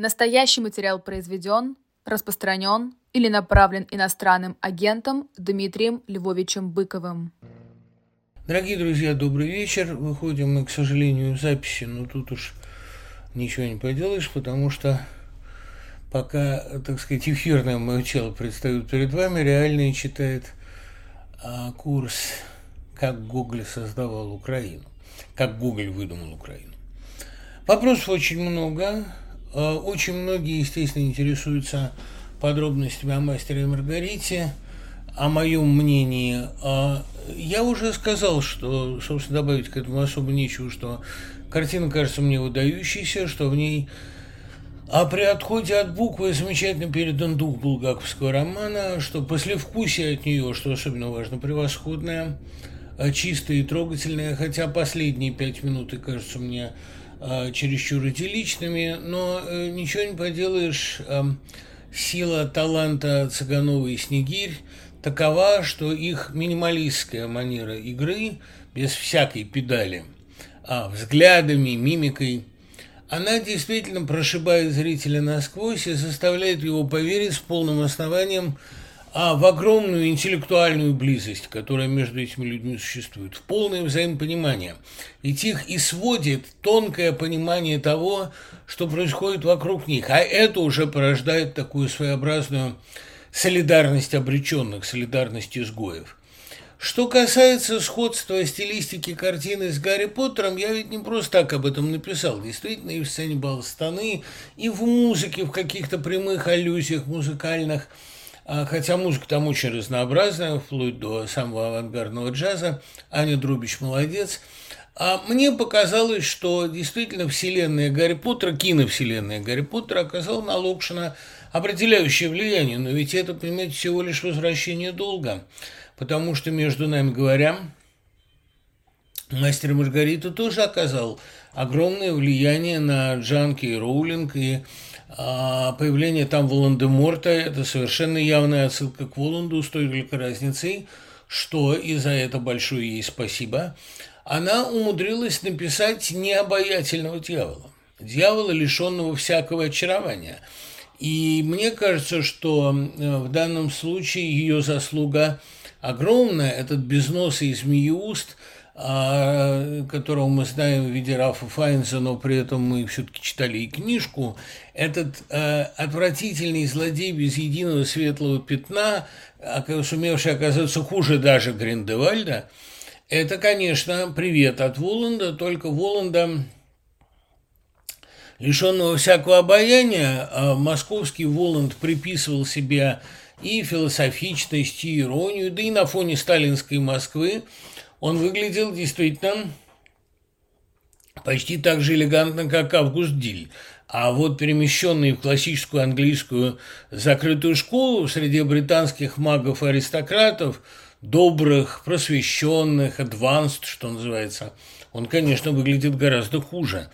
Настоящий материал произведен, распространен или направлен иностранным агентом Дмитрием Львовичем Быковым. Дорогие друзья, добрый вечер. Выходим мы, к сожалению, в записи, но тут уж ничего не поделаешь, потому что пока, так сказать, эфирное мое тело предстает перед вами, реальный читает а, курс «Как Гоголь создавал Украину», «Как Гоголь выдумал Украину». Вопросов очень много. А, очень многие, естественно, интересуются подробностями о мастере и Маргарите, о моем мнении. А, я уже сказал, что, собственно, добавить к этому особо нечего, что картина кажется мне выдающейся, что в ней а при отходе от буквы замечательно передан дух булгаковского романа, что послевкусие от нее, что особенно важно, превосходное, а, чистое и трогательное, хотя последние пять минут кажутся мне чересчур идилличными, но э, ничего не поделаешь, сила таланта Цыганова и Снегирь такова, что их минималистская манера игры, без всякой педали, а взглядами, мимикой, она действительно прошибает зрителя насквозь и заставляет его поверить с полным основанием – а в огромную интеллектуальную близость, которая между этими людьми существует, в полное взаимопонимание. Ведь их и сводит тонкое понимание того, что происходит вокруг них, а это уже порождает такую своеобразную солидарность обреченных, солидарность изгоев. Что касается сходства стилистики картины с Гарри Поттером, я ведь не просто так об этом написал. Действительно, и в сцене Балстаны, и в музыке, в каких-то прямых аллюзиях музыкальных – хотя музыка там очень разнообразная, вплоть до самого авангардного джаза. Аня Друбич молодец. А мне показалось, что действительно вселенная Гарри Поттера, киновселенная Гарри Поттера оказала на Локшина определяющее влияние. Но ведь это, понимаете, всего лишь возвращение долга. Потому что, между нами говоря, мастер Маргарита тоже оказал огромное влияние на Джанки и Роулинг и а появление там Волан-де-Морта – это совершенно явная отсылка к Воланду с той только разницей, что, и за это большое ей спасибо, она умудрилась написать необаятельного дьявола, дьявола, лишенного всякого очарования. И мне кажется, что э, в данном случае ее заслуга огромная, этот безносый змееуст – которого мы знаем в виде Рафа Файнса, но при этом мы все-таки читали и книжку, этот э, отвратительный злодей без единого светлого пятна, сумевший оказаться хуже даже Гриндевальда, это, конечно, привет от Воланда, только Воланда, лишенного всякого обаяния, а московский Воланд приписывал себе и философичность, и иронию, да и на фоне сталинской Москвы он выглядел действительно почти так же элегантно, как Август Диль. А вот перемещенный в классическую английскую закрытую школу среди британских магов и аристократов, добрых, просвещенных, advanced, что называется, он, конечно, выглядит гораздо хуже.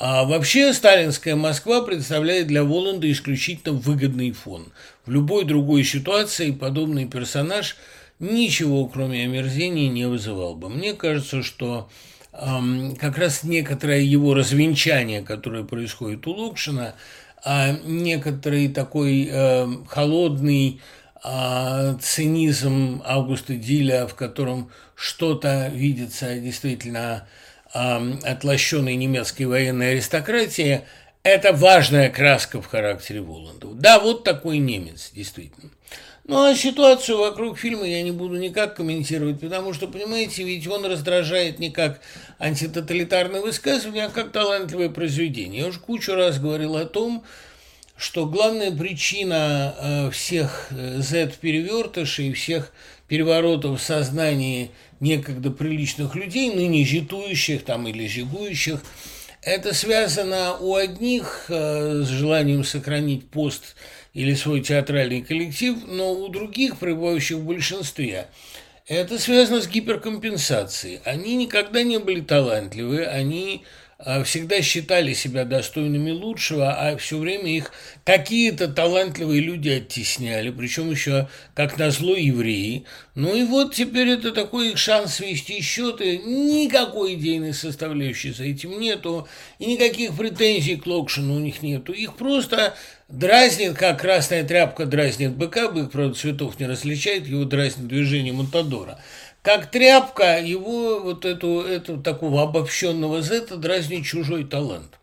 А вообще сталинская Москва представляет для Воланда исключительно выгодный фон. В любой другой ситуации подобный персонаж – ничего, кроме омерзения, не вызывал бы. Мне кажется, что эм, как раз некоторое его развенчание, которое происходит у Лукшина, а некоторый такой э, холодный э, цинизм Августа Диля, в котором что-то видится действительно э, отлощенной немецкой военной аристократии, это важная краска в характере Воланда. Да, вот такой немец, действительно. Ну, а ситуацию вокруг фильма я не буду никак комментировать, потому что, понимаете, ведь он раздражает не как антитоталитарное высказывание, а как талантливое произведение. Я уже кучу раз говорил о том, что главная причина э, всех э, Z-перевертышей, всех переворотов в сознании некогда приличных людей, ныне житующих там или жигующих, это связано у одних э, с желанием сохранить пост – или свой театральный коллектив, но у других, пребывающих в большинстве, это связано с гиперкомпенсацией. Они никогда не были талантливы, они всегда считали себя достойными лучшего, а все время их какие-то талантливые люди оттесняли, причем еще, как назло, евреи. Ну и вот теперь это такой их шанс свести счеты. Никакой идейной составляющей за этим нету, и никаких претензий к Локшину у них нету. Их просто дразнит, как красная тряпка дразнит быка, бык, правда, цветов не различает, его дразнит движение Монтадора как тряпка его вот эту, эту такого обобщенного зета дразнит чужой талант.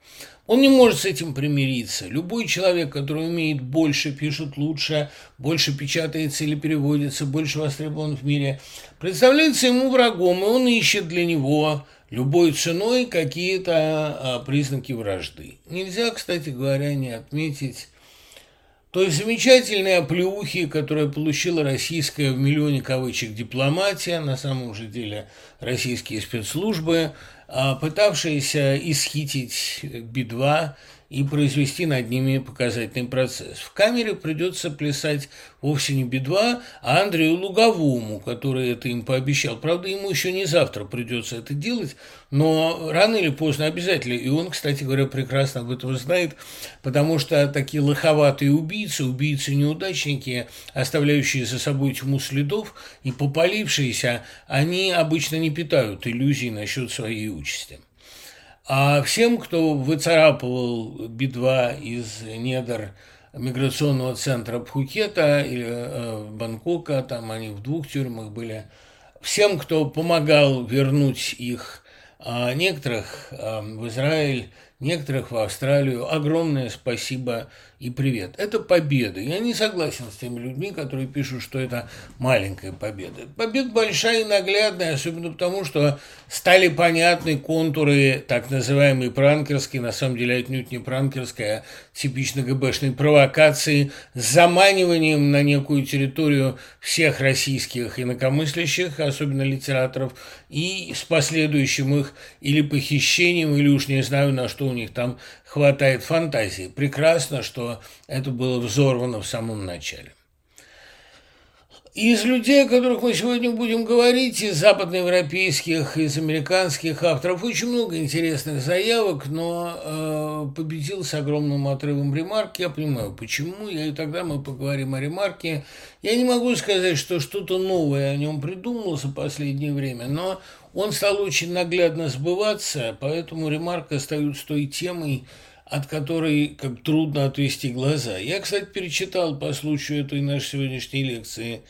Он не может с этим примириться. Любой человек, который умеет больше, пишет лучше, больше печатается или переводится, больше востребован в мире, представляется ему врагом, и он ищет для него любой ценой какие-то а, признаки вражды. Нельзя, кстати говоря, не отметить той замечательной оплеухи, которую получила российская в миллионе кавычек дипломатия, на самом же деле российские спецслужбы, а, пытавшиеся исхитить Би-2 и произвести над ними показательный процесс. В камере придется плясать вовсе не Би-2, а Андрею Луговому, который это им пообещал. Правда, ему еще не завтра придется это делать, но рано или поздно обязательно. И он, кстати говоря, прекрасно об этом знает, потому что такие лоховатые убийцы, убийцы-неудачники, оставляющие за собой тьму следов и попалившиеся, они обычно не питают иллюзий насчет своей участи. А всем, кто выцарапывал Би-2 из недр миграционного центра Пхукета или э, Бангкока, там они в двух тюрьмах были, всем, кто помогал вернуть их, а некоторых э, в Израиль, некоторых в Австралию, огромное спасибо и привет. Это победа. Я не согласен с теми людьми, которые пишут, что это маленькая победа. Победа большая и наглядная, особенно потому, что стали понятны контуры так называемой пранкерской, на самом деле отнюдь не пранкерской, а типично ГБшной провокации с заманиванием на некую территорию всех российских инакомыслящих, особенно литераторов, и с последующим их или похищением, или уж не знаю, на что у них там хватает фантазии. Прекрасно, что это было взорвано в самом начале. Из людей, о которых мы сегодня будем говорить, из западноевропейских, из американских авторов, очень много интересных заявок, но э, победил с огромным отрывом ремарки. Я понимаю, почему, и тогда мы поговорим о ремарке. Я не могу сказать, что что-то новое о нем придумалось в последнее время, но он стал очень наглядно сбываться, поэтому ремарка остается той темой, от которой как трудно отвести глаза. Я, кстати, перечитал по случаю этой нашей сегодняшней лекции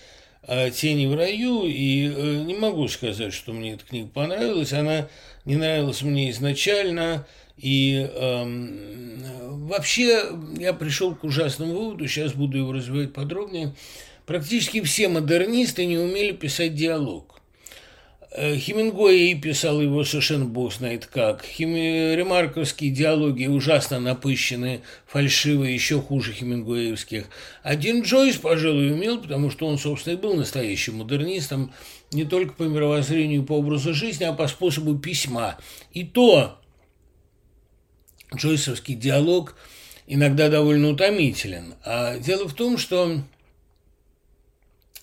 «Тени в раю», и э, не могу сказать, что мне эта книга понравилась. Она не нравилась мне изначально, и э, вообще я пришел к ужасному выводу, сейчас буду его развивать подробнее. Практически все модернисты не умели писать диалог. Э, Хемингуэй писал его совершенно бог знает как. Хеми... Ремарковские диалоги ужасно напыщены, фальшивые, еще хуже хемингуэевских. Один Джойс, пожалуй, умел, потому что он, собственно, и был настоящим модернистом, не только по мировоззрению по образу жизни, а по способу письма. И то Джойсовский диалог иногда довольно утомителен. А дело в том, что,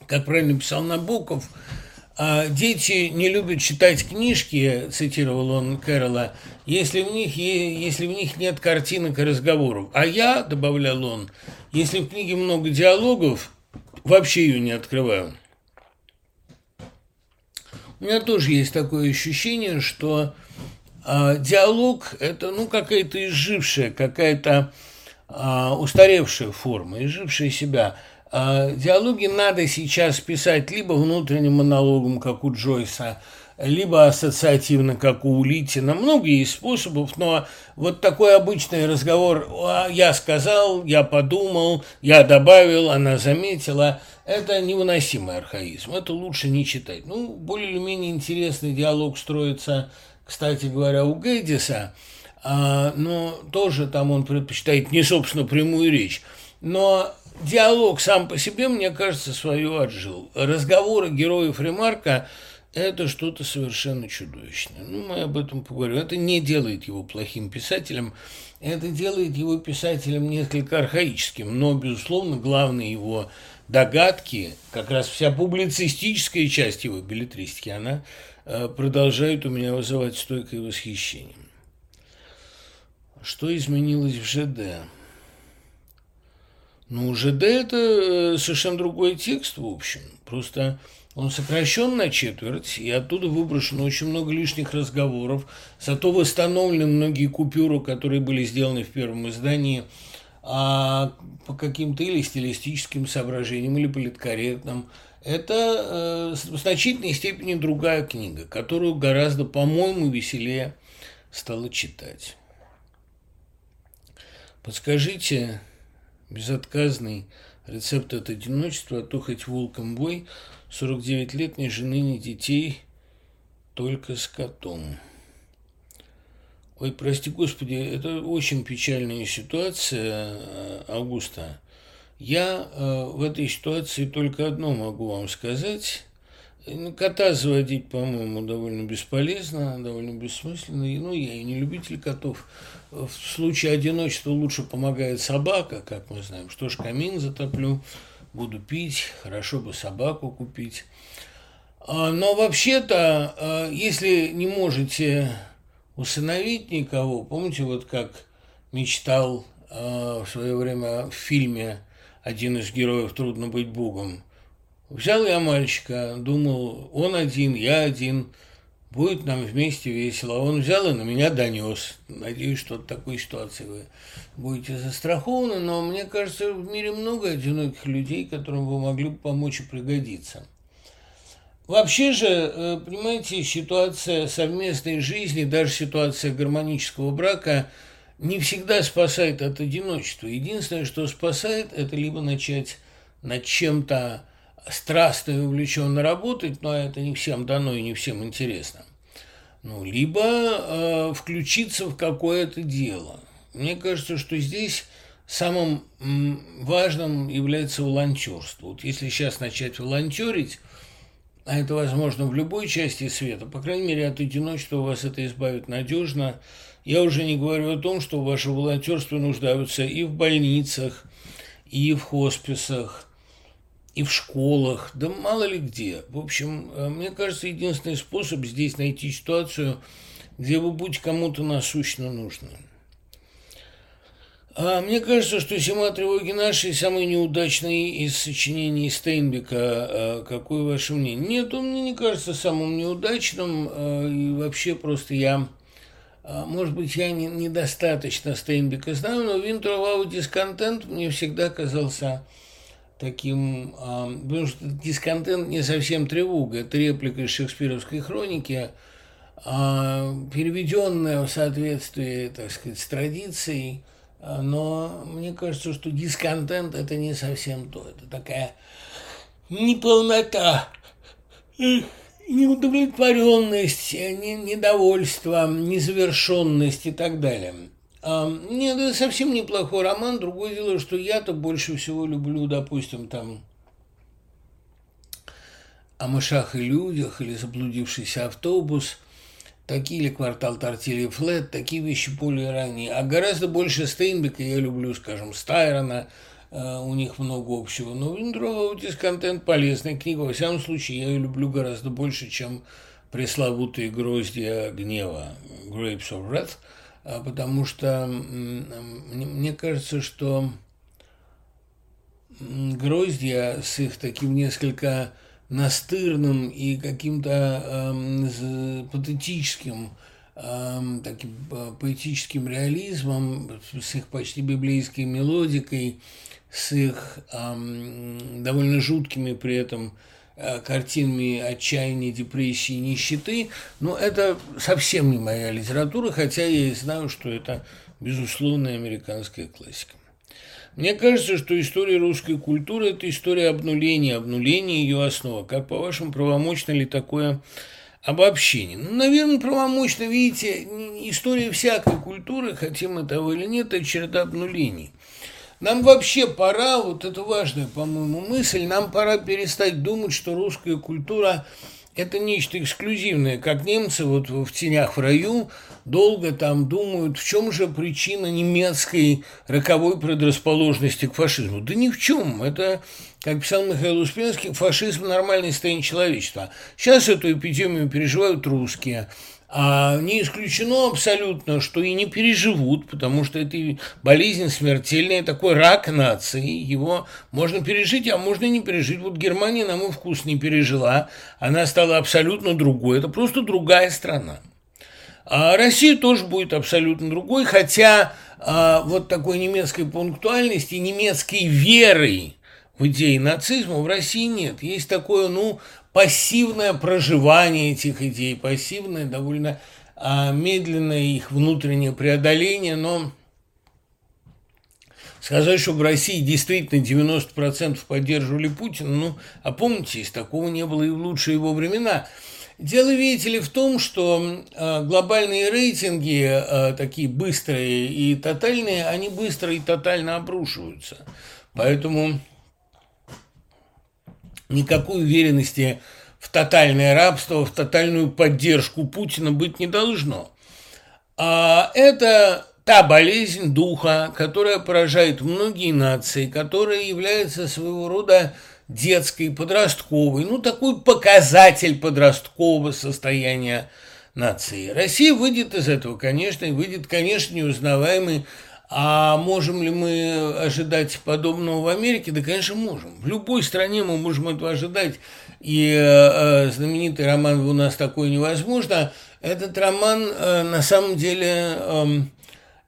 как правильно писал Набоков, дети не любят читать книжки, цитировал он Кэрола, если в них, если в них нет картинок и разговоров. А я, добавлял он, если в книге много диалогов, вообще ее не открываю. У меня тоже есть такое ощущение, что э, диалог – это ну, какая-то изжившая, какая-то э, устаревшая форма, изжившая себя – а, диалоги надо сейчас писать либо внутренним монологом, как у Джойса, либо ассоциативно, как у Улитина. Много есть способов, но вот такой обычный разговор «я сказал», «я подумал», «я добавил», «она заметила» – это невыносимый архаизм, это лучше не читать. Ну, более или менее интересный диалог строится, кстати говоря, у Гэддиса, а, но тоже там он предпочитает не, собственно, прямую речь. Но диалог сам по себе, мне кажется, свое отжил. Разговоры героев Ремарка – это что-то совершенно чудовищное. Ну, мы об этом поговорим. Это не делает его плохим писателем, это делает его писателем несколько архаическим, но, безусловно, главные его догадки, как раз вся публицистическая часть его билетристики, она э, продолжает у меня вызывать стойкое восхищение. Что изменилось в ЖД? Ну, ЖД – это э, совершенно другой текст, в общем. Просто он сокращен на четверть, и оттуда выброшено очень много лишних разговоров. Зато восстановлены многие купюры, которые были сделаны в первом издании, а по каким-то или стилистическим соображениям, или политкорректным. Это э, в значительной степени другая книга, которую гораздо, по-моему, веселее стало читать. Подскажите безотказный рецепт от одиночества, а то хоть волком бой, 49 лет, ни жены, ни детей, только с котом. Ой, прости господи, это очень печальная ситуация, э, Августа. Я э, в этой ситуации только одно могу вам сказать. Ну, кота заводить, по-моему, довольно бесполезно, довольно бессмысленно. Ну, я и не любитель котов. В случае одиночества лучше помогает собака, как мы знаем. Что ж, камин затоплю, буду пить, хорошо бы собаку купить. А, но вообще-то, а, если не можете усыновить никого, помните, вот как мечтал а, в свое время в фильме один из героев «Трудно быть Богом», Взял я мальчика, думал, он один, я один, будет нам вместе весело. Он взял и на меня донес. Надеюсь, что от такой ситуации вы будете застрахованы, но мне кажется, в мире много одиноких людей, которым вы могли бы помочь и пригодиться. Вообще же, э, понимаете, ситуация совместной жизни, даже ситуация гармонического брака не всегда спасает от одиночества. Единственное, что спасает, это либо начать над чем-то страстно и увлеченно работать, но это не всем дано и не всем интересно. Ну, либо э, включиться в какое-то дело. Мне кажется, что здесь самым важным является волонтерство. Вот если сейчас начать волонтерить, а это возможно в любой части света, по крайней мере, от одиночества вас это избавит надежно. Я уже не говорю о том, что ваше волонтерство нуждаются и в больницах, и в хосписах, и в школах, да мало ли где. В общем, э, мне кажется, единственный способ здесь найти ситуацию, где вы будете кому-то насущно нужны. А мне кажется, что «Зима тревоги нашей» самый неудачный из сочинений Стейнбека. А какое ваше мнение? Нет, он мне не кажется самым неудачным. А, и вообще просто я... А, может быть, я не, недостаточно Стейнбека знаю, но «Винтер Дисконтент» мне всегда казался таким, потому что дисконтент не совсем тревога, это реплика из шекспировской хроники, а, переведенная в соответствии, так сказать, с традицией, а, но мне кажется, что дисконтент это не совсем то, это такая неполнота, неудовлетворенность, недовольство, незавершенность и так далее. Нет, это совсем неплохой роман. Другое дело, что я-то больше всего люблю, допустим, там о мышах и людях или заблудившийся автобус, такие или квартал Тортили Флет, такие вещи более ранние. А гораздо больше Стейнбека я люблю, скажем, Стайрона, э, у них много общего. Но Виндрова дисконтент полезная книга. Во всяком случае, я ее люблю гораздо больше, чем пресловутые гроздья гнева, Grapes of Wrath – потому что мне кажется, что гроздья с их таким несколько настырным и каким-то э, патетическим э, таким поэтическим реализмом, с их почти библейской мелодикой, с их э, довольно жуткими при этом картинами отчаяния, депрессии, нищеты. Но это совсем не моя литература, хотя я и знаю, что это безусловная американская классика. Мне кажется, что история русской культуры – это история обнуления, обнуления ее основы. Как, по-вашему, правомочно ли такое обобщение? Ну, наверное, правомочно. Видите, история всякой культуры, хотим мы того или нет, это череда обнулений – нам вообще пора, вот это важная, по-моему, мысль, нам пора перестать думать, что русская культура – это нечто эксклюзивное, как немцы вот в «Тенях в раю» долго там думают, в чем же причина немецкой роковой предрасположенности к фашизму. Да ни в чем. Это, как писал Михаил Успенский, фашизм – нормальное состояние человечества. Сейчас эту эпидемию переживают русские – А не исключено абсолютно, что и не переживут, потому что это болезнь смертельная, такой рак нации. Его можно пережить, а можно не пережить. Вот Германия, на мой вкус, не пережила. Она стала абсолютно другой. Это просто другая страна. А Россия тоже будет абсолютно другой, хотя а, вот такой немецкой пунктуальности, немецкой веры в идеи нацизма в России нет. Есть такое, ну, пассивное проживание этих идей, пассивное, довольно а, медленное их внутреннее преодоление, но сказать, что в России действительно 90% поддерживали Путина, ну, а помните, такого не было и в лучшие его времена – Дело, видите ли, в том, что э, глобальные рейтинги, э, такие быстрые и тотальные, они быстро и тотально обрушиваются. Поэтому никакой уверенности в тотальное рабство, в тотальную поддержку Путина быть не должно. А это та болезнь духа, которая поражает многие нации, которая является своего рода детской, подростковой, ну, такой показатель подросткового состояния нации. Россия выйдет из этого, конечно, и выйдет, конечно, неузнаваемый. А можем ли мы ожидать подобного в Америке? Да, конечно, можем. В любой стране мы можем этого ожидать. И э, знаменитый роман «У нас такое невозможно» этот роман э, на самом деле э,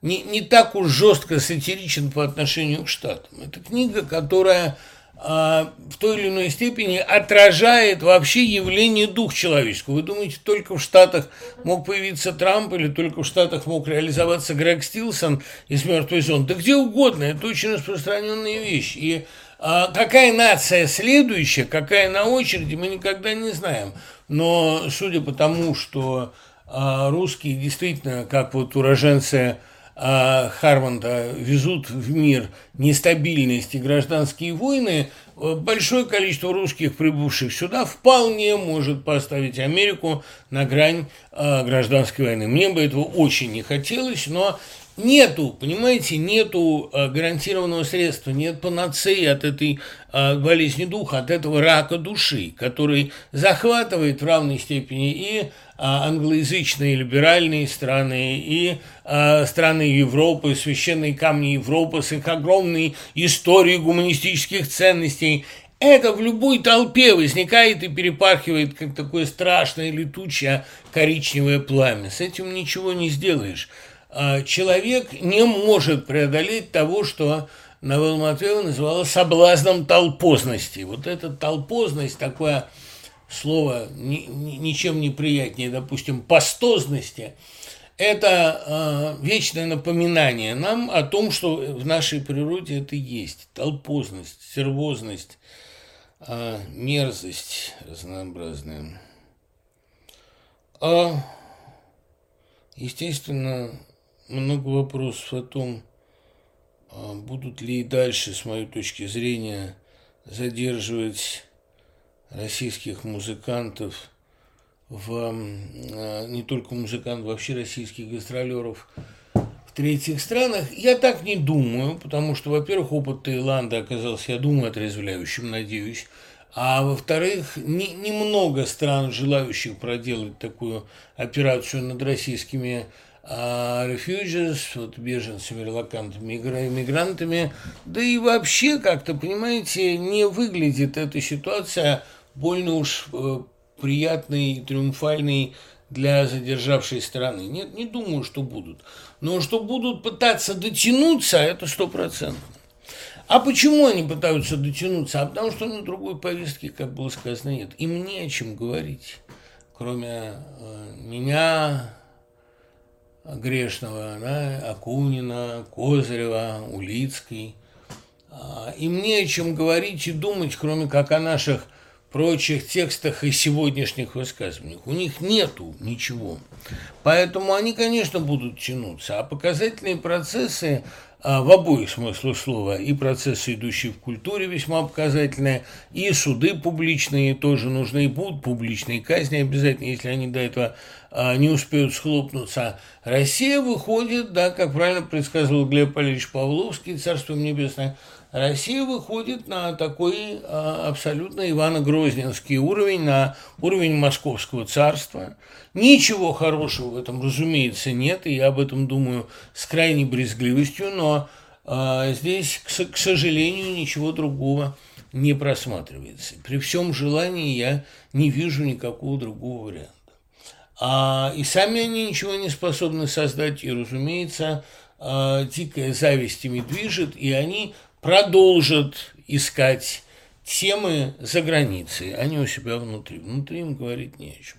не, не так уж жестко сатиричен по отношению к Штатам. Это книга, которая в той или иной степени отражает вообще явление дух человеческого. Вы думаете, только в Штатах мог появиться Трамп или только в Штатах мог реализоваться Грег Стилсон из «Мертвой зоны»? Да где угодно, это очень распространенная вещь. И а, какая нация следующая, какая на очереди, мы никогда не знаем. Но судя по тому, что а, русские действительно, как вот уроженцы а Хармонда везут в мир нестабильность и гражданские войны, э, большое количество русских, прибывших сюда, вполне может поставить Америку на грань а, гражданской войны. Мне бы этого очень не хотелось, но нету, понимаете, нету а, гарантированного средства, нет панацеи от этой болезни духа, от этого рака души, который захватывает в равной степени и а, англоязычные либеральные страны и а, страны Европы, священные камни Европы с их огромной историей гуманистических ценностей. Это в любой толпе возникает и перепархивает, как такое страшное летучее коричневое пламя. С этим ничего не сделаешь. А, человек не может преодолеть того, что Навел Матвеева называла соблазном толпозности. Вот эта толпозность, такое слово ни, ни, ничем не приятнее, допустим, пастозности, это э, вечное напоминание нам о том, что в нашей природе это есть. Толпозность, сервозность, э, мерзость разнообразная. А, естественно, много вопросов о том, будут ли и дальше, с моей точки зрения, задерживать российских музыкантов, в, а, не только музыкантов, вообще российских гастролеров в третьих странах. Я так не думаю, потому что, во-первых, опыт Таиланда оказался, я думаю, отрезвляющим, надеюсь. А во-вторых, не, немного стран, желающих проделать такую операцию над российскими а refugees, вот беженцами, релакантами, мигрантами, да и вообще как-то, понимаете, не выглядит эта ситуация больно уж э, приятный и триумфальный для задержавшей стороны. Нет, не думаю, что будут. Но что будут пытаться дотянуться, это стопроцентно. А почему они пытаются дотянуться? А потому что на другой повестки, как было сказано, нет. Им не о чем говорить, кроме э, меня, грешного, да, Акунина, Козырева, Улицкой. А, им не о чем говорить и думать, кроме как о наших прочих текстах и сегодняшних высказываниях. У них нету ничего. Поэтому они, конечно, будут тянуться. А показательные процессы а, в обоих смыслах слова. И процессы, идущие в культуре, весьма показательные, и суды публичные тоже нужны, и будут публичные казни обязательно, если они до этого не успеют схлопнуться. Россия выходит, да, как правильно предсказывал Глеб Павлович Павловский, царство небесное, Россия выходит на такой а, абсолютно Ивано-Грозненский уровень, на уровень Московского царства. Ничего хорошего в этом, разумеется, нет, и я об этом думаю с крайней брезгливостью, но а, здесь, к сожалению, ничего другого не просматривается. При всем желании я не вижу никакого другого варианта. А, и сами они ничего не способны создать, и, разумеется, а, дикая зависть ими движет, и они продолжат искать темы за границей, а не у себя внутри. Внутри им говорить не о чем.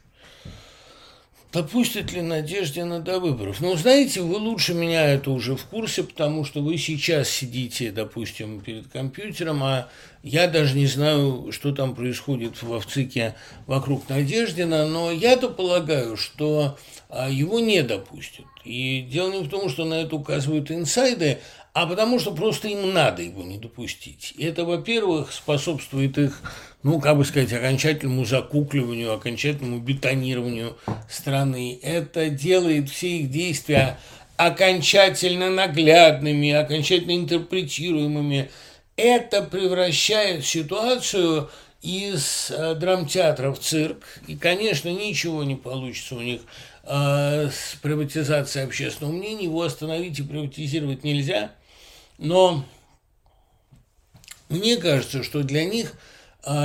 Допустит ли Надеждина до выборов? Ну, знаете, вы лучше меня это уже в курсе, потому что вы сейчас сидите, допустим, перед компьютером, а я даже не знаю, что там происходит в ВЦИКе вокруг Надеждина, но я-то полагаю, что а, его не допустят. И дело не в том, что на это указывают инсайды, а потому что просто им надо его не допустить. И это, во-первых, способствует их, ну, как бы сказать, окончательному закукливанию, окончательному бетонированию страны. Это делает все их действия окончательно наглядными, окончательно интерпретируемыми. Это превращает ситуацию из э, драмтеатра в цирк. И, конечно, ничего не получится у них э, с приватизацией общественного мнения. Его остановить и приватизировать нельзя – но мне кажется, что для них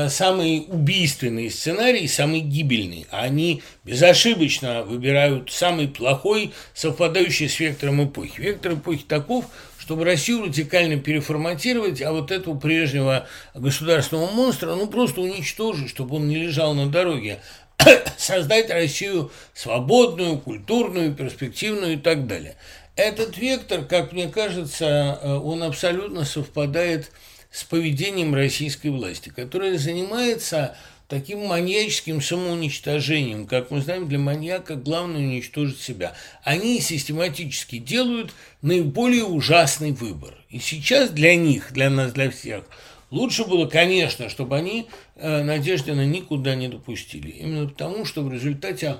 самый убийственный сценарий, самый гибельный. Они безошибочно выбирают самый плохой, совпадающий с вектором эпохи. Вектор эпохи таков, чтобы Россию радикально переформатировать, а вот этого прежнего государственного монстра, ну, просто уничтожить, чтобы он не лежал на дороге, создать Россию свободную, культурную, перспективную и так далее. Этот вектор, как мне кажется, э, он абсолютно совпадает с поведением российской власти, которая занимается таким маньяческим самоуничтожением. Как мы знаем, для маньяка главное уничтожить себя. Они систематически делают наиболее ужасный выбор. И сейчас для них, для нас, для всех, лучше было, конечно, чтобы они э, Надеждина никуда не допустили. Именно потому, что в результате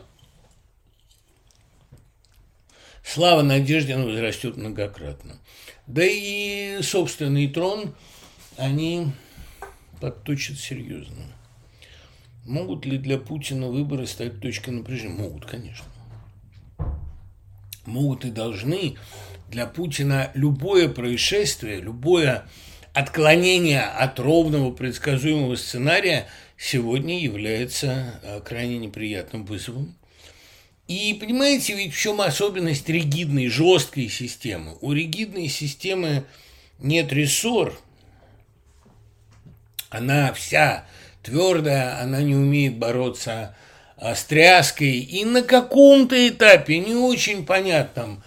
Слава Надеждина возрастет многократно. Да и собственный трон они подточат серьезно. Могут ли для Путина выборы стать точкой напряжения? Могут, конечно. Могут и должны. Для Путина любое происшествие, любое отклонение от ровного предсказуемого сценария сегодня является э, крайне неприятным вызовом и понимаете, ведь в чем особенность ригидной, жесткой системы? У ригидной системы нет рессор. Она вся твердая, она не умеет бороться с тряской. И на каком-то этапе, не очень понятном,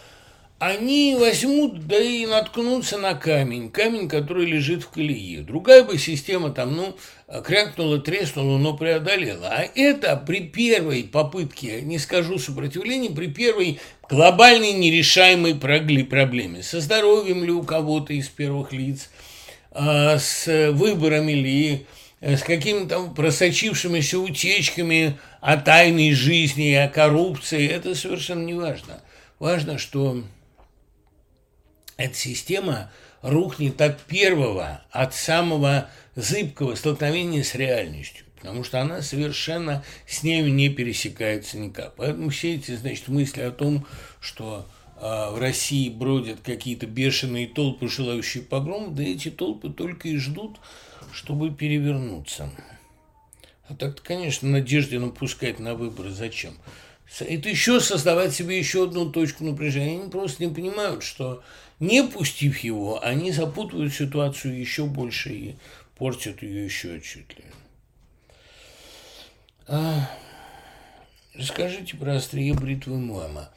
они возьмут, да и наткнутся на камень, камень, который лежит в колее. Другая бы система там, ну, крякнула, треснула, но преодолела. А это при первой попытке, не скажу сопротивления, при первой глобальной нерешаемой проблеме. Со здоровьем ли у кого-то из первых лиц, а, с выборами ли, с какими-то просочившимися утечками о тайной жизни, о коррупции, это совершенно не важно. Важно, что эта система рухнет от первого, от самого зыбкого столкновения с реальностью, потому что она совершенно с нею не пересекается никак. Поэтому все эти, значит, мысли о том, что э, в России бродят какие-то бешеные толпы, желающие погром, да эти толпы только и ждут, чтобы перевернуться. А так-то, конечно, надежде напускать на выборы зачем? Это еще создавать себе еще одну точку напряжения. Они просто не понимают, что не пустив его, они запутывают ситуацию еще больше и портят ее еще ли. А, расскажите про острие бритвы Муэма.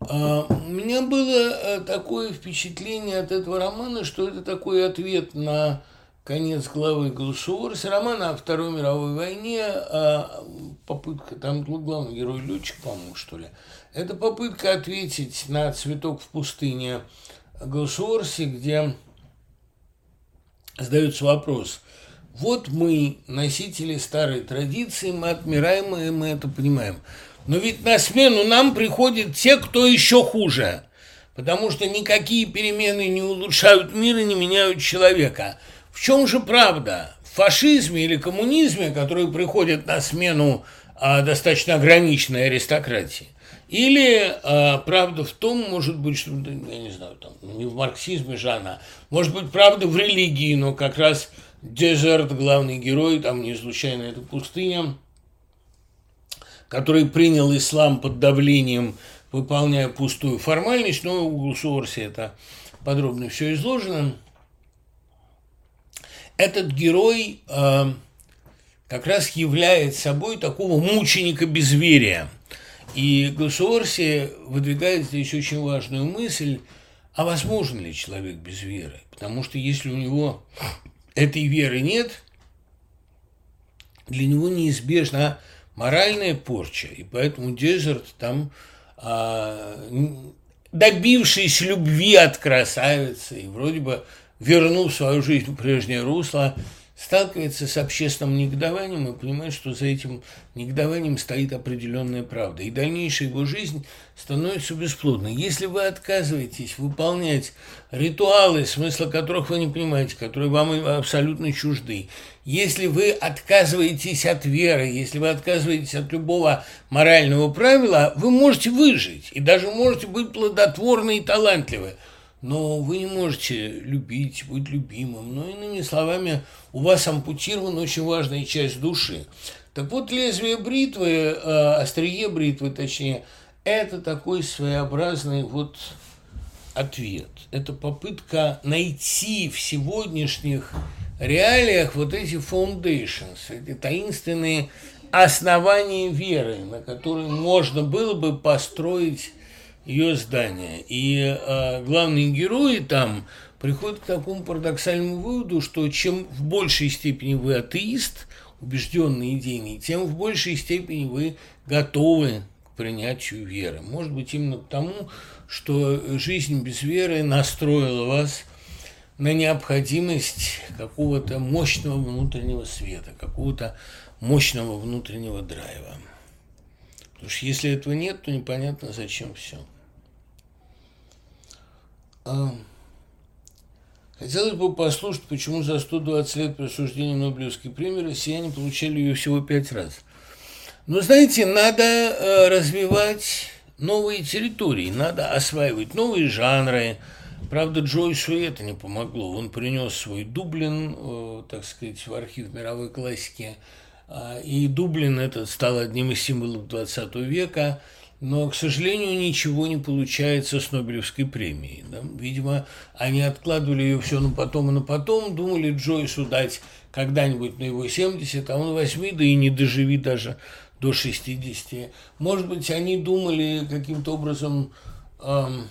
А, у меня было э, такое впечатление от этого романа, что это такой ответ на конец главы Глушуорс, романа о Второй мировой войне, а попытка, там главный герой летчик, по-моему, что ли, это попытка ответить на «Цветок в пустыне» голосоворсе, где задается вопрос. Вот мы, носители старой традиции, мы отмираем, и мы это понимаем. Но ведь на смену нам приходят те, кто еще хуже. Потому что никакие перемены не улучшают мир и не меняют человека. В чем же правда? В фашизме или коммунизме, которые приходят на смену а, достаточно ограниченной аристократии? Или а, правда в том, может быть, что, я не знаю, там, не в марксизме Жана, может быть, правда в религии, но как раз Дезерт, главный герой, там не случайно это пустыня, который принял ислам под давлением, выполняя пустую формальность, но у Гусуорси это подробно все изложено. Этот герой э, как раз является собой такого мученика безверия. И Гусуорси выдвигает здесь очень важную мысль, а возможен ли человек без веры? Потому что если у него этой веры нет, для него неизбежна моральная порча. И поэтому Дезерт там, а, добившись любви от красавицы и вроде бы вернув свою жизнь в прежнее русло, сталкивается с общественным негодованием и понимает, что за этим негодованием стоит определенная правда. И дальнейшая его жизнь становится бесплодной. Если вы отказываетесь выполнять ритуалы, смысла которых вы не понимаете, которые вам абсолютно чужды, если вы отказываетесь от веры, если вы отказываетесь от любого морального правила, вы можете выжить и даже можете быть плодотворны и талантливы но вы не можете любить, быть любимым. Но, иными словами, у вас ампутирована очень важная часть души. Так вот, лезвие бритвы, э, острие бритвы, точнее, это такой своеобразный вот ответ. Это попытка найти в сегодняшних реалиях вот эти foundations, эти таинственные основания веры, на которые можно было бы построить ее здание. И э, главные герои там приходят к такому парадоксальному выводу, что чем в большей степени вы атеист, убежденный идейный, тем в большей степени вы готовы к принятию веры. Может быть, именно потому, что жизнь без веры настроила вас на необходимость какого-то мощного внутреннего света, какого-то мощного внутреннего драйва. Потому что если этого нет, то непонятно, зачем все. Хотелось бы послушать, почему за 120 лет присуждения Нобелевской премии россияне получали ее всего пять раз. Но знаете, надо э, развивать новые территории, надо осваивать новые жанры. Правда, Джойсу это не помогло. Он принес свой Дублин, э, так сказать, в архив мировой классики. А, и Дублин этот стал одним из символов 20 века – но, к сожалению, ничего не получается с Нобелевской премией. Да? Видимо, они откладывали ее все на потом и на потом, думали Джойсу дать когда-нибудь на его 70, а он 8, да и не доживи даже до 60. Может быть, они думали каким-то образом эм,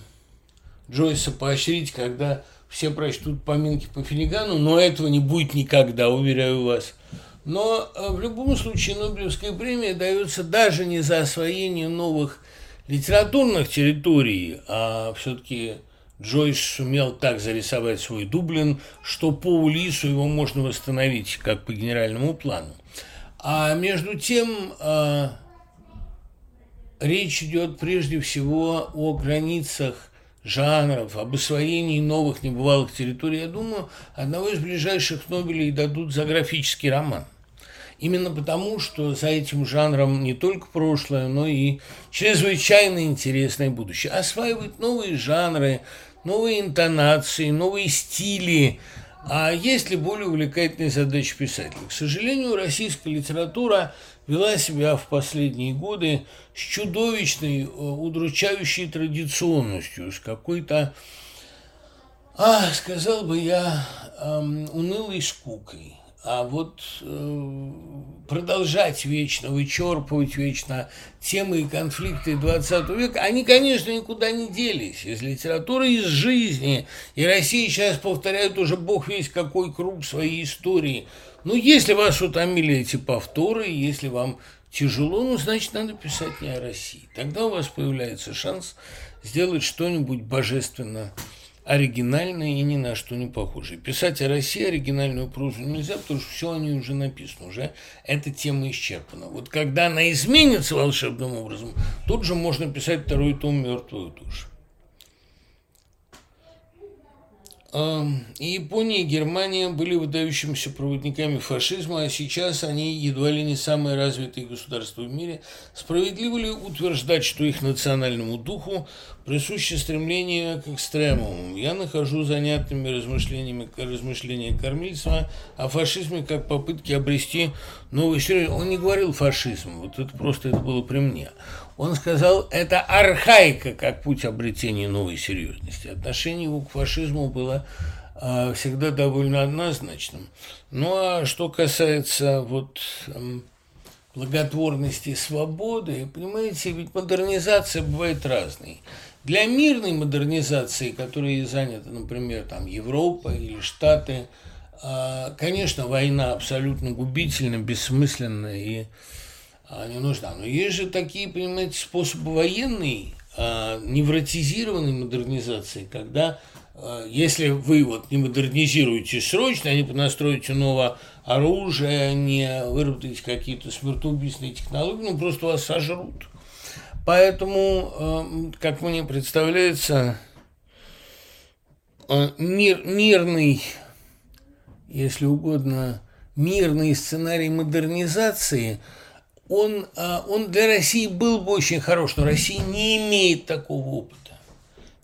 Джойса поощрить, когда все прочтут поминки по Финнигану, но этого не будет никогда, уверяю вас. Но э, в любом случае Нобелевская премия дается даже не за освоение новых литературных территорий, а все-таки Джойс сумел так зарисовать свой Дублин, что по Улису его можно восстановить как по генеральному плану. А между тем э, речь идет прежде всего о границах жанров, об освоении новых небывалых территорий. Я думаю, одного из ближайших Нобелей дадут за графический роман. Именно потому, что за этим жанром не только прошлое, но и чрезвычайно интересное будущее. Осваивать новые жанры, новые интонации, новые стили. А есть ли более увлекательные задачи писателя? К сожалению, российская литература вела себя в последние годы с чудовищной, э, удручающей традиционностью, с какой-то, а, сказал бы я, эм, унылой скукой. А вот э, продолжать вечно, вычерпывать вечно темы и конфликты 20 века, они, конечно, никуда не делись из литературы, из жизни. И Россия сейчас повторяет уже бог весь какой круг своей истории. Ну, если вас утомили эти повторы, если вам тяжело, ну, значит, надо писать не о России. Тогда у вас появляется шанс сделать что-нибудь божественно оригинальные и ни на что не похожие. Писать о России оригинальную прозу нельзя, потому что все о ней уже написано, уже эта тема исчерпана. Вот когда она изменится волшебным образом, тут же можно писать второй том «Мертвую душу». И Япония и Германия были выдающимися проводниками фашизма, а сейчас они едва ли не самые развитые государства в мире. Справедливо ли утверждать, что их национальному духу присуще стремление к экстремуму? Я нахожу занятными размышлениями размышления Кормильцева о фашизме как попытке обрести новый серию. Он не говорил фашизм, вот это просто это было при мне. Он сказал, это архаика, как путь обретения новой серьезности. Отношение его к фашизму было э, всегда довольно однозначным. Ну а что касается вот э, благотворности и свободы, понимаете, ведь модернизация бывает разной. Для мирной модернизации, которой занята, например, там Европа или Штаты, э, конечно, война абсолютно губительна, бессмысленна и а, не нужна. Но есть же такие, понимаете, способы военной, а, невротизированной модернизации, когда а, если вы вот не модернизируете срочно, не понастроите новое оружие, не выработаете какие-то смертоубийственные технологии, ну просто вас сожрут. Поэтому, как мне представляется, мир, мирный, если угодно, мирный сценарий модернизации – он, а, он для России был бы очень хорош, но Россия не имеет такого опыта.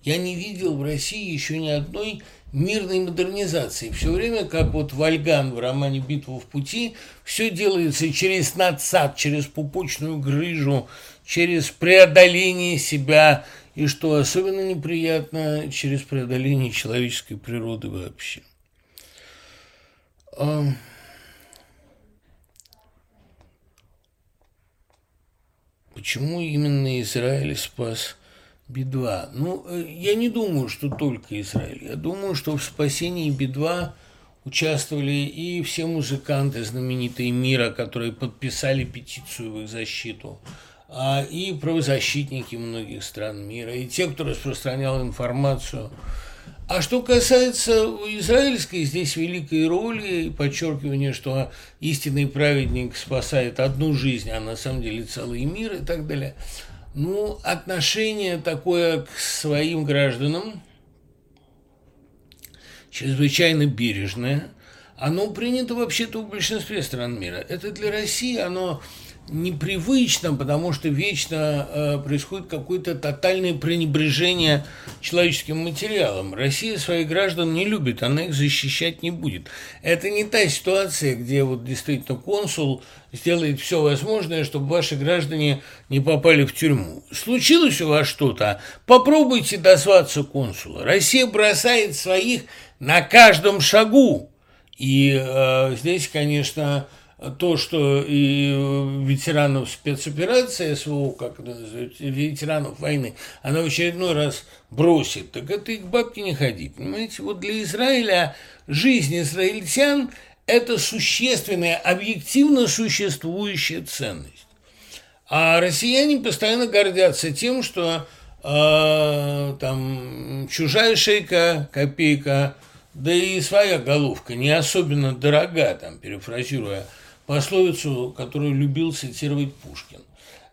Я не видел в России еще ни одной мирной модернизации. Все время, как вот Вальган в романе «Битва в пути», все делается через надсад, через пупочную грыжу, через преодоление себя, и что особенно неприятно, через преодоление человеческой природы вообще. Почему именно Израиль спас Би-2? Ну, э, я не думаю, что только Израиль. Я думаю, что в спасении Би-2 участвовали и все музыканты знаменитые мира, которые подписали петицию в их защиту, а и правозащитники многих стран мира, и те, кто распространял информацию а что касается израильской, здесь великой роли и подчеркивание, что истинный праведник спасает одну жизнь, а на самом деле целый мир и так далее. Ну, отношение такое к своим гражданам чрезвычайно бережное. Оно принято вообще-то в большинстве стран мира. Это для России, оно непривычно, потому что вечно э, происходит какое-то тотальное пренебрежение человеческим материалом. Россия своих граждан не любит, она их защищать не будет. Это не та ситуация, где вот действительно консул сделает все возможное, чтобы ваши граждане не попали в тюрьму. Случилось у вас что-то, попробуйте дозваться консула. Россия бросает своих на каждом шагу. И э, здесь, конечно, то, что и ветеранов спецоперации СВО, как это называется, ветеранов войны, она в очередной раз бросит, так это и к бабке не ходи. Понимаете, вот для Израиля жизнь израильтян – это существенная, объективно существующая ценность. А россияне постоянно гордятся тем, что э, там чужая шейка, копейка, да и своя головка не особенно дорога, там, перефразируя пословицу, которую любил цитировать Пушкин.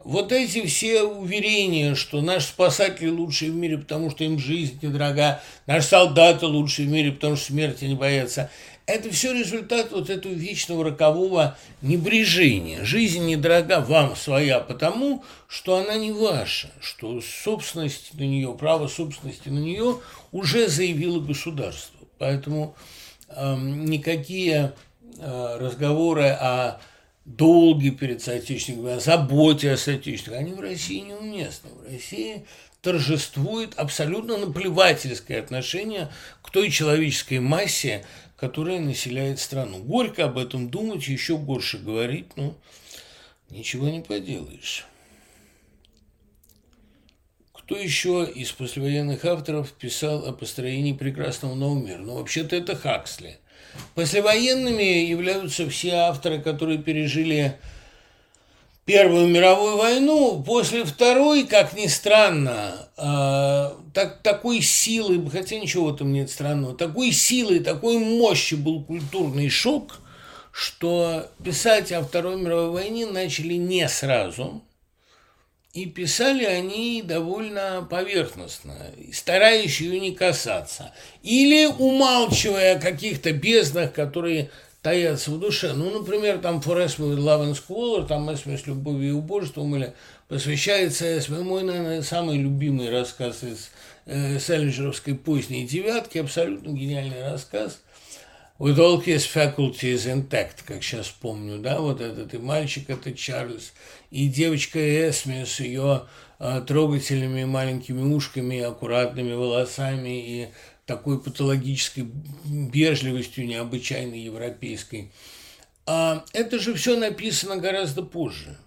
Вот эти все уверения, что наши спасатели лучшие в мире, потому что им жизнь недорога, наши солдаты лучшие в мире, потому что смерти не боятся, это все результат вот этого вечного рокового небрежения. Жизнь недорога вам своя потому, что она не ваша, что собственность на нее, право собственности на нее уже заявило государство. Поэтому э, никакие разговоры о долге перед соотечественниками, о заботе о соотечественниках, они в России неуместны. В России торжествует абсолютно наплевательское отношение к той человеческой массе, которая населяет страну. Горько об этом думать, еще горше говорить, но ничего не поделаешь. Кто еще из послевоенных авторов писал о построении прекрасного нового мира? Ну, вообще-то это Хаксли – Послевоенными являются все авторы, которые пережили Первую мировую войну, после Второй, как ни странно, э, так, такой силы, хотя ничего в этом нет странного, такой силы, такой мощи был культурный шок, что писать о Второй мировой войне начали не сразу, и писали они довольно поверхностно, стараясь ее не касаться, или умалчивая о каких-то безднах, которые таятся в душе. Ну, например, там «Форест with Love and Squalor», там «Эсме с любовью и убожеством» или посвящается Эсме. Мой, наверное, самый любимый рассказ из э, Селлинджеровской поздней «девятки», абсолютно гениальный рассказ. With all his faculties intact, как сейчас помню, да, вот этот и мальчик, это Чарльз, и девочка Эсме с ее э, трогательными маленькими ушками, аккуратными волосами и такой патологической вежливостью необычайной европейской. А это же все написано гораздо позже.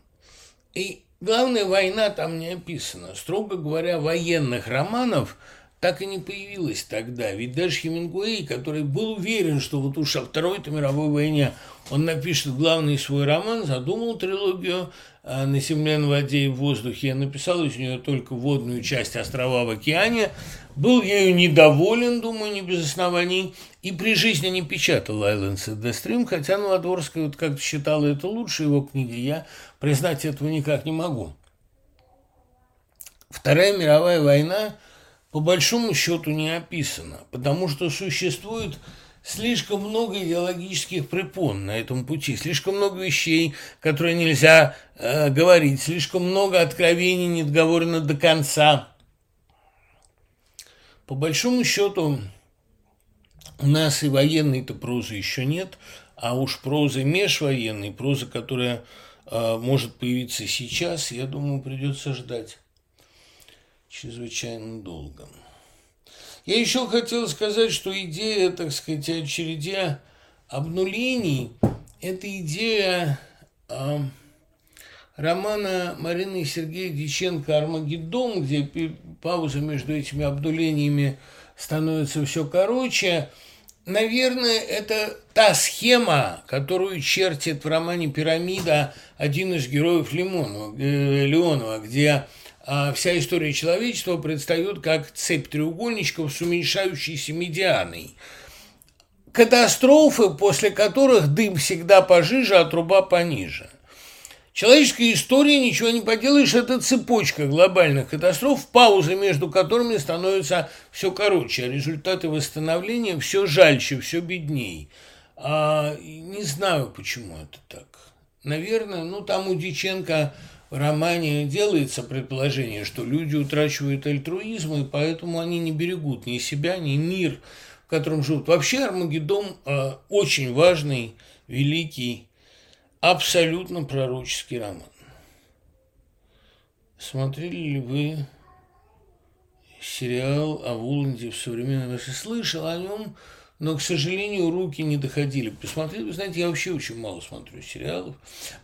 И главная война там не описана. Строго говоря, военных романов так и не появилось тогда. Ведь даже Хемингуэй, который был уверен, что вот уж о Второй-то мировой войне он напишет главный свой роман, задумал трилогию а на земле, на воде и в воздухе. Я написал из нее только водную часть острова в океане. Был ею недоволен, думаю, не без оснований. И при жизни не печатал «Islands at the Stream», хотя Новодворская вот как-то считала это лучше его книги. Я признать этого никак не могу. Вторая мировая война по большому счету не описана, потому что существует слишком много идеологических препон на этом пути, слишком много вещей, которые нельзя э, говорить, слишком много откровений не договорено до конца. По большому счету, у нас и военной-то прозы еще нет, а уж прозы межвоенной, проза, которая э, может появиться сейчас, я думаю, придется ждать чрезвычайно долго. Я еще хотел сказать, что идея, так сказать, очередя обнулений – это идея э, романа Марины и Сергея Диченко «Армагеддон», где пауза между этими обнулениями становится все короче. Наверное, это та схема, которую чертит в романе «Пирамида» один из героев Лимонова, э, Леонова, где вся история человечества предстает как цепь треугольничков с уменьшающейся медианой. Катастрофы, после которых дым всегда пожиже, а труба пониже. Человеческая история, ничего не поделаешь, это цепочка глобальных катастроф, паузы между которыми становятся все короче, а результаты восстановления все жальче, все бедней. А, не знаю, почему это так. Наверное, ну там у Диченко в романе делается предположение, что люди утрачивают альтруизм, и поэтому они не берегут ни себя, ни мир, в котором живут. Вообще Армагеддон э, очень важный, великий, абсолютно пророческий роман. Смотрели ли вы сериал о Воланде в современном... Слышал о нем, но, к сожалению, руки не доходили. Посмотрел, вы знаете, я вообще очень мало смотрю сериалов.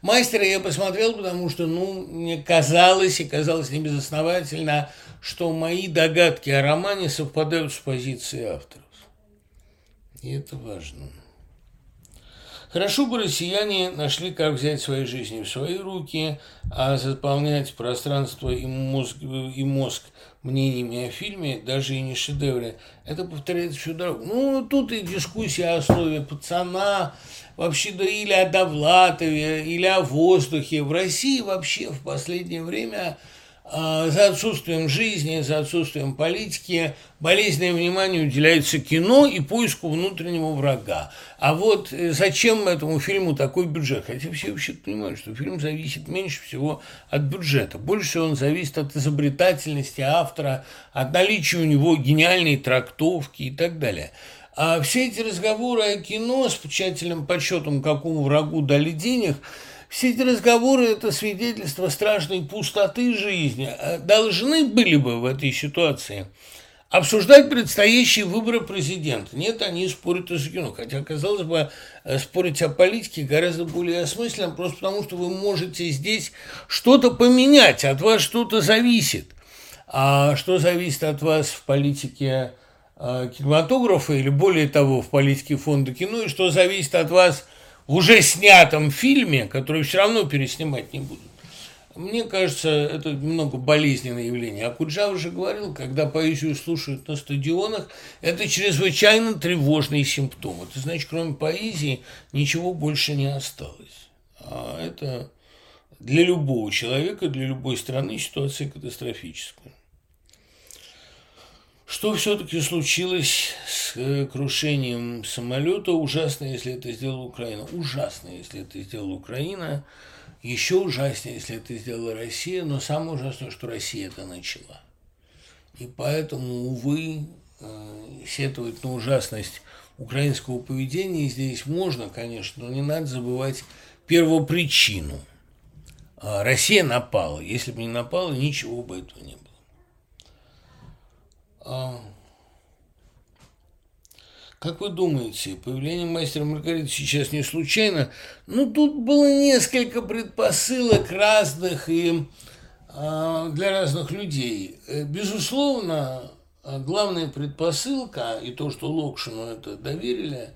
«Мастера» я посмотрел, потому что, ну, мне казалось, и казалось небезосновательно, что мои догадки о романе совпадают с позицией авторов. И это важно. Хорошо бы россияне нашли, как взять свои жизни в свои руки, а заполнять пространство и мозг, и мозг мнениями о фильме, даже и не шедевре, это повторяется всю дорогу. Ну, тут и дискуссия о слове пацана, вообще, да или о Довлатове, или о воздухе. В России вообще в последнее время за отсутствием жизни, за отсутствием политики болезненное внимание уделяется кино и поиску внутреннего врага. А вот э, зачем этому фильму такой бюджет? Хотя все вообще понимают, что фильм зависит меньше всего от бюджета. Больше всего он зависит от изобретательности автора, от наличия у него гениальной трактовки и так далее. А все эти разговоры о кино с тщательным подсчетом, какому врагу дали денег – все эти разговоры – это свидетельство страшной пустоты жизни. А должны были бы в этой ситуации обсуждать предстоящие выборы президента. Нет, они спорят о кино. Хотя, казалось бы, спорить о политике гораздо более осмысленно, просто потому что вы можете здесь что-то поменять, от вас что-то зависит. А что зависит от вас в политике э, кинематографа или, более того, в политике фонда кино, и что зависит от вас – в уже снятом фильме, который все равно переснимать не будут. мне кажется, это немного болезненное явление. А Куджава же говорил, когда поэзию слушают на стадионах, это чрезвычайно тревожный симптом. Это значит, кроме поэзии ничего больше не осталось. А это для любого человека, для любой страны ситуация катастрофическая. Что все-таки случилось с э, крушением самолета? Ужасно, если это сделала Украина. Ужасно, если это сделала Украина. Еще ужаснее, если это сделала Россия. Но самое ужасное, что Россия это начала. И поэтому, увы, э, сетовать на ужасность украинского поведения здесь можно, конечно, но не надо забывать первопричину. А Россия напала. Если бы не напала, ничего бы этого не было. А, как вы думаете, появление мастера Маргариты сейчас не случайно? Ну, тут было несколько предпосылок разных и а, для разных людей. Э, безусловно, главная предпосылка, и то, что Локшину это доверили,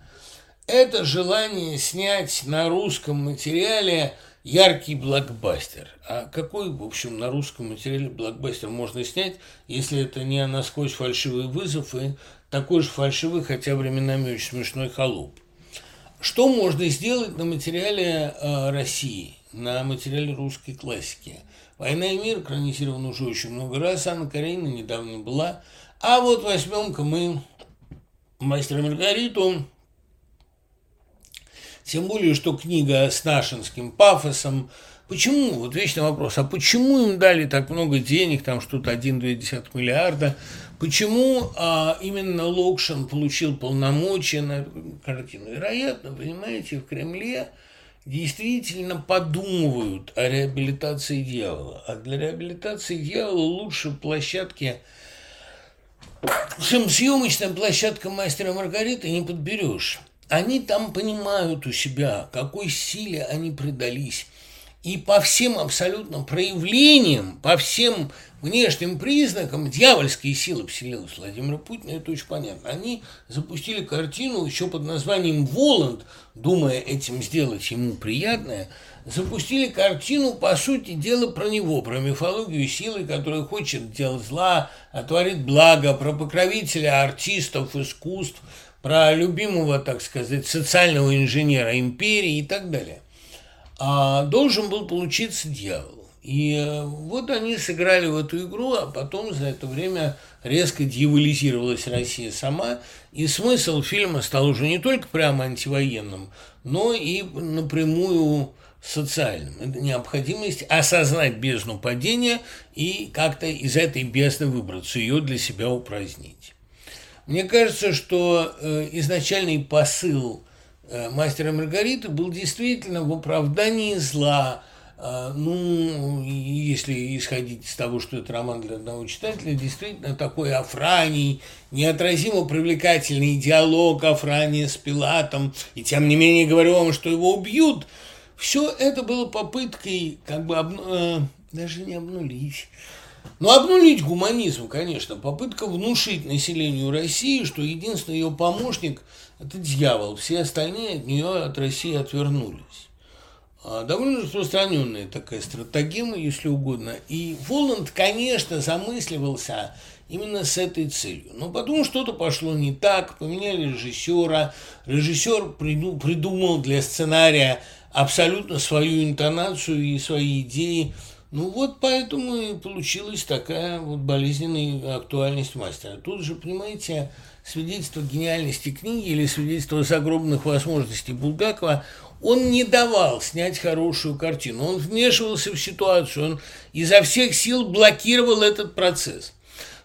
это желание снять на русском материале – яркий блокбастер. А какой, в общем, на русском материале блокбастер можно снять, если это не насквозь фальшивый вызов и такой же фальшивый, хотя временами очень смешной холоп? Что можно сделать на материале э, России, на материале русской классики? «Война и мир» экранизирован уже очень много раз, Анна Каренина недавно была. А вот возьмем-ка мы «Мастера Маргариту», тем более, что книга с нашинским пафосом. Почему? Вот вечный вопрос. А почему им дали так много денег, там что-то 1,2 миллиарда? Почему а, именно Локшин получил полномочия на картину? Вероятно, понимаете, в Кремле действительно подумывают о реабилитации дьявола. А для реабилитации дьявола лучше площадки, чем съемочная площадка мастера Маргариты не подберешь они там понимают у себя, какой силе они предались. И по всем абсолютно проявлениям, по всем внешним признакам дьявольские силы вселилась Владимира Путина, это очень понятно. Они запустили картину еще под названием «Воланд», думая этим сделать ему приятное, запустили картину, по сути дела, про него, про мифологию силы, которая хочет делать зла, а творит благо, про покровителя артистов, искусств – про любимого, так сказать, социального инженера империи и так далее. А должен был получиться дьявол. И э, вот они сыграли в эту игру, а потом за это время резко дьяволизировалась Россия сама, и смысл фильма стал уже не только прямо антивоенным, но и напрямую социальным. Это необходимость осознать бездну падения и как-то из этой бездны выбраться, ее для себя упразднить. Мне кажется, что э, изначальный посыл э, мастера Маргариты был действительно в оправдании зла. Э, ну, если исходить из того, что это роман для одного читателя, действительно такой Афраний, неотразимо привлекательный диалог Афрания с Пилатом, и тем не менее говорю вам, что его убьют. Все это было попыткой как бы обну... даже не обнулить, ну, обнулить гуманизм, конечно, попытка внушить населению России, что единственный ее помощник – это дьявол, все остальные от нее, от России отвернулись. А, довольно распространенная такая стратегема, если угодно. И Воланд, конечно, замысливался именно с этой целью. Но потом что-то пошло не так, поменяли режиссера. Режиссер придумал для сценария абсолютно свою интонацию и свои идеи – ну вот поэтому и получилась такая вот болезненная актуальность мастера. Тут же, понимаете, свидетельство гениальности книги или свидетельство загробных возможностей Булгакова, он не давал снять хорошую картину, он вмешивался в ситуацию, он изо всех сил блокировал этот процесс.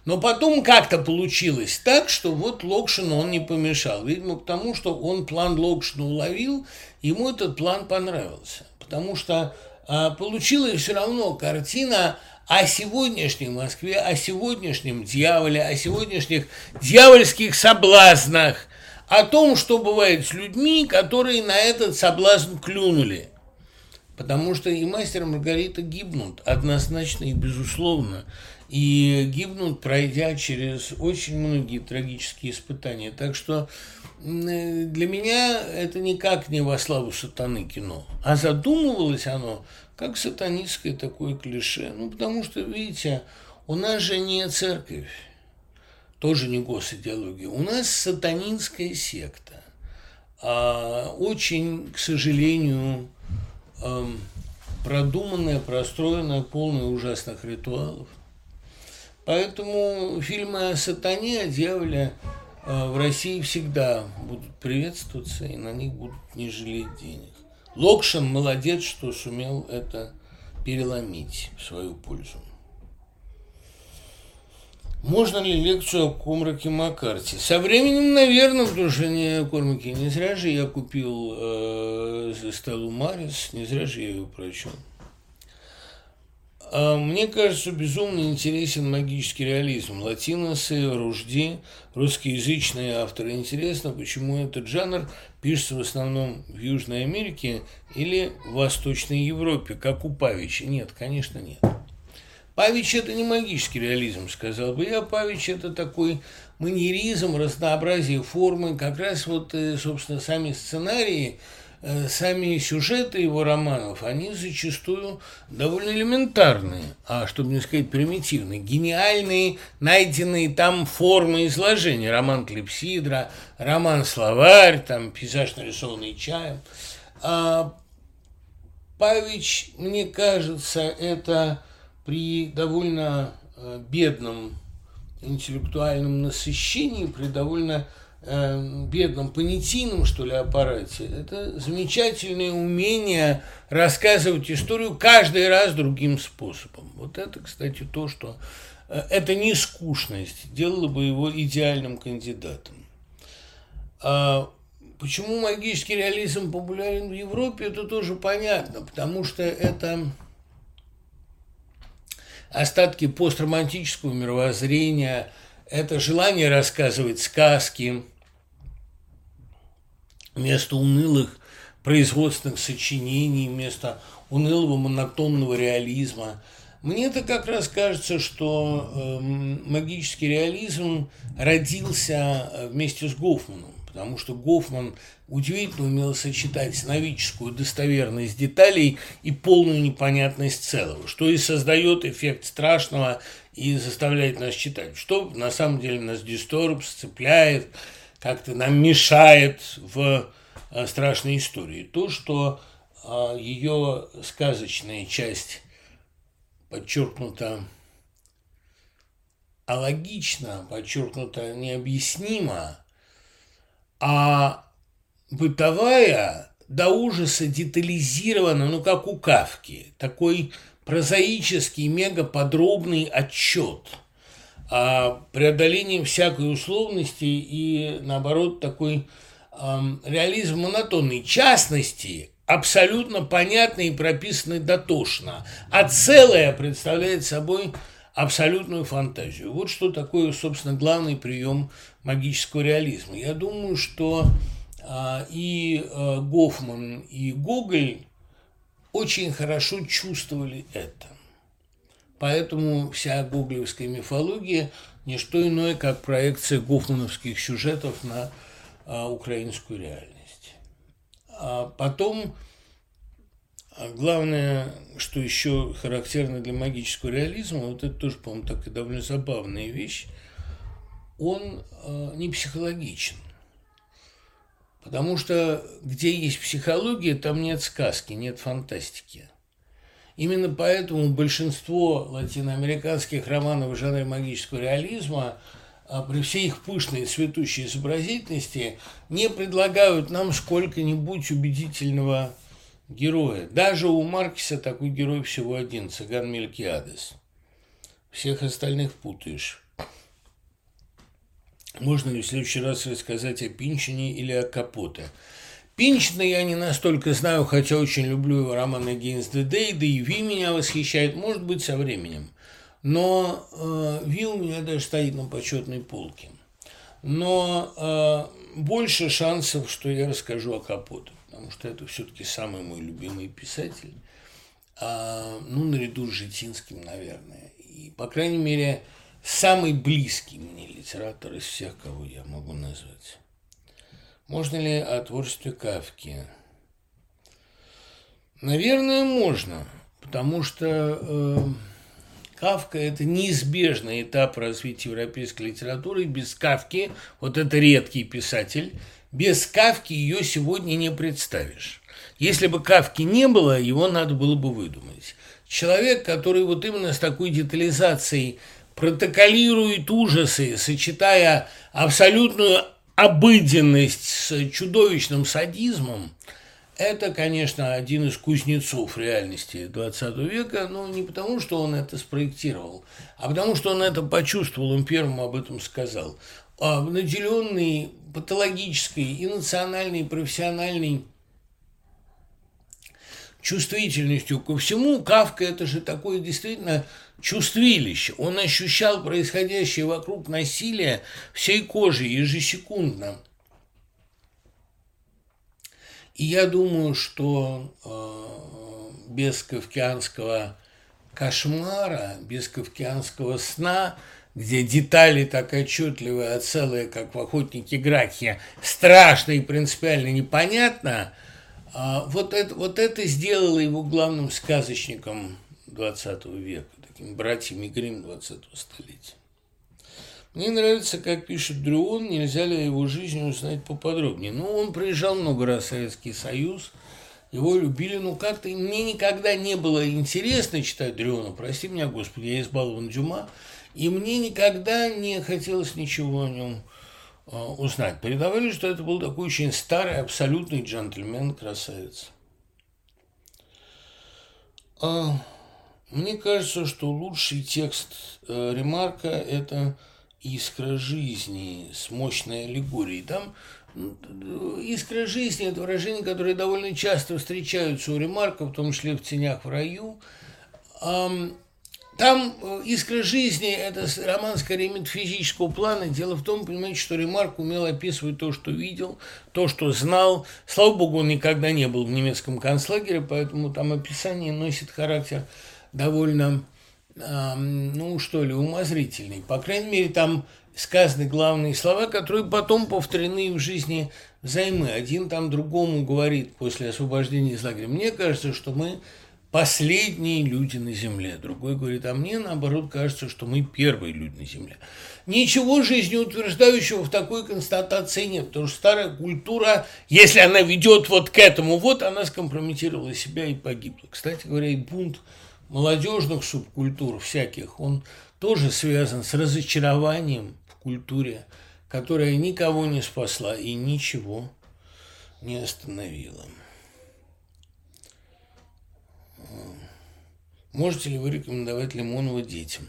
Но потом как-то получилось так, что вот Локшину он не помешал. Видимо, потому что он план Локшина уловил, ему этот план понравился. Потому что получилась все равно картина о сегодняшней Москве, о сегодняшнем дьяволе, о сегодняшних дьявольских соблазнах, о том, что бывает с людьми, которые на этот соблазн клюнули. Потому что и мастер Маргарита гибнут однозначно и безусловно. И гибнут, пройдя через очень многие трагические испытания. Так что для меня это никак не во славу сатаны кино. А задумывалось оно как сатанистское такое клише. Ну, потому что, видите, у нас же не церковь, тоже не госидеология. У нас сатанинская секта. А очень, к сожалению, продуманная, простроенная, полная ужасных ритуалов. Поэтому фильмы о сатане, о дьяволе э, в России всегда будут приветствоваться, и на них будут не жалеть денег. Локшин молодец, что сумел это переломить в свою пользу. Можно ли лекцию о Комраке Маккарти? Со временем, наверное, потому что не Кормаке. Не зря же я купил э, Стеллу Марис, не зря же я ее прочел. А, мне кажется, безумно интересен магический реализм. Латиносы, Ружди, русскоязычные авторы. Интересно, почему этот жанр пишется в основном в Южной Америке или в Восточной Европе, как у Павича. Нет, конечно, нет. Павич – это не магический реализм, сказал бы я. Павич – это такой манеризм, разнообразие формы. Как раз вот, э, собственно, сами сценарии – сами сюжеты его романов, они зачастую довольно элементарные, а чтобы не сказать примитивные, гениальные, найденные там формы изложения. Роман Клепсидра, роман Словарь, там пейзаж, нарисованный чаем. А Павич, мне кажется, это при довольно э, бедном интеллектуальном насыщении, при довольно э, бедном понятийном, что ли, аппарате, это замечательное умение рассказывать историю каждый раз другим способом. Вот это, кстати, то, что... Э, это не скучность, делало бы его идеальным кандидатом. А почему магический реализм популярен в Европе, это тоже понятно, потому что это остатки постромантического мировоззрения – это желание рассказывать сказки вместо унылых производственных сочинений, вместо унылого монотонного реализма. Мне-то как раз кажется, что э, магический реализм родился э, вместе с Гофманом, потому что Гофман удивительно умел сочетать сновидческую достоверность деталей и полную непонятность целого, что и создает эффект страшного и заставляет нас читать, что на самом деле нас дисторб, цепляет, как-то нам мешает в э, страшной истории. То, что э, ее сказочная часть подчеркнута алогично, подчеркнуто необъяснимо, а бытовая до ужаса детализирована, ну, как у Кавки, такой прозаический, мегаподробный отчет о преодолении всякой условности и, наоборот, такой реализм монотонный. Частности абсолютно понятный и прописанный дотошно, а целое представляет собой абсолютную фантазию. Вот что такое, собственно, главный прием магического реализма. Я думаю, что э, и э, Гофман, и Гоголь очень хорошо чувствовали это. Поэтому вся гоголевская мифология – не что иное, как проекция гофмановских сюжетов на а, украинскую реальность. А потом, а главное, что еще характерно для магического реализма, вот это тоже, по-моему, такая довольно забавная вещь, он а, не психологичен. Потому что где есть психология, там нет сказки, нет фантастики. Именно поэтому большинство латиноамериканских романов в жанре магического реализма а при всей их пышной цветущей изобразительности не предлагают нам сколько-нибудь убедительного героя. Даже у Маркиса такой герой всего один – цыган Мелькиадес. Всех остальных путаешь. Можно ли в следующий раз рассказать о Пинчине или о Капоте? Пинчина я не настолько знаю, хотя очень люблю его роман «Against the Day», да и Ви меня восхищает, может быть, со временем. Но э, Ви у меня даже стоит на почетной полке. Но э, больше шансов, что я расскажу о Капоте, потому что это все-таки самый мой любимый писатель. А, ну, наряду с Житинским, наверное. и, по крайней мере, самый близкий мне литератор из всех, кого я могу назвать. Можно ли о творчестве Кавки? Наверное, можно, потому что э, Кавка – это неизбежный этап развития европейской литературы. Без Кавки, вот это редкий писатель, без Кавки ее сегодня не представишь. Если бы Кавки не было, его надо было бы выдумать. Человек, который вот именно с такой детализацией протоколирует ужасы, сочетая абсолютную обыденность с чудовищным садизмом, это, конечно, один из кузнецов реальности XX века, но не потому, что он это спроектировал, а потому, что он это почувствовал, он первым об этом сказал. А наделенный патологической и национальной, и профессиональной чувствительностью ко всему, Кавка – это же такое действительно чувствилище. Он ощущал происходящее вокруг насилие всей кожей ежесекундно. И я думаю, что э, без кавкианского кошмара, без кавкианского сна, где детали так отчетливые, а целые, как в «Охотнике Гракхе», страшно и принципиально непонятно, э, вот, это, вот это сделало его главным сказочником XX века такими братьями Грим 20-го столетия. Мне нравится, как пишет Дрюон, нельзя ли его жизнь узнать поподробнее. Ну, он приезжал много раз в Советский Союз, его любили, но как-то мне никогда не было интересно читать Дрюона, прости меня, Господи, я избалован Дюма, и мне никогда не хотелось ничего о нем э, узнать. Передавали, что это был такой очень старый, абсолютный джентльмен, красавец. А... Мне кажется, что лучший текст э, Ремарка – это «Искра жизни» с мощной аллегорией. Там «Искра жизни» – это выражение, которое довольно часто встречаются у Ремарка, в том числе в «Тенях в раю». Там э, «Искра жизни» – это роман скорее метафизического плана. Дело в том, понимаете, что Ремарк умел описывать то, что видел, то, что знал. Слава богу, он никогда не был в немецком концлагере, поэтому там описание носит характер довольно, ну что ли, умозрительный. По крайней мере, там сказаны главные слова, которые потом повторены в жизни взаймы. Один там другому говорит после освобождения из лагеря. Мне кажется, что мы последние люди на Земле. Другой говорит, а мне, наоборот, кажется, что мы первые люди на Земле. Ничего жизнеутверждающего в такой констатации нет, потому что старая культура, если она ведет вот к этому, вот она скомпрометировала себя и погибла. Кстати говоря, и бунт молодежных субкультур всяких, он тоже связан с разочарованием в культуре, которая никого не спасла и ничего не остановила. Можете ли вы рекомендовать Лимонова детям?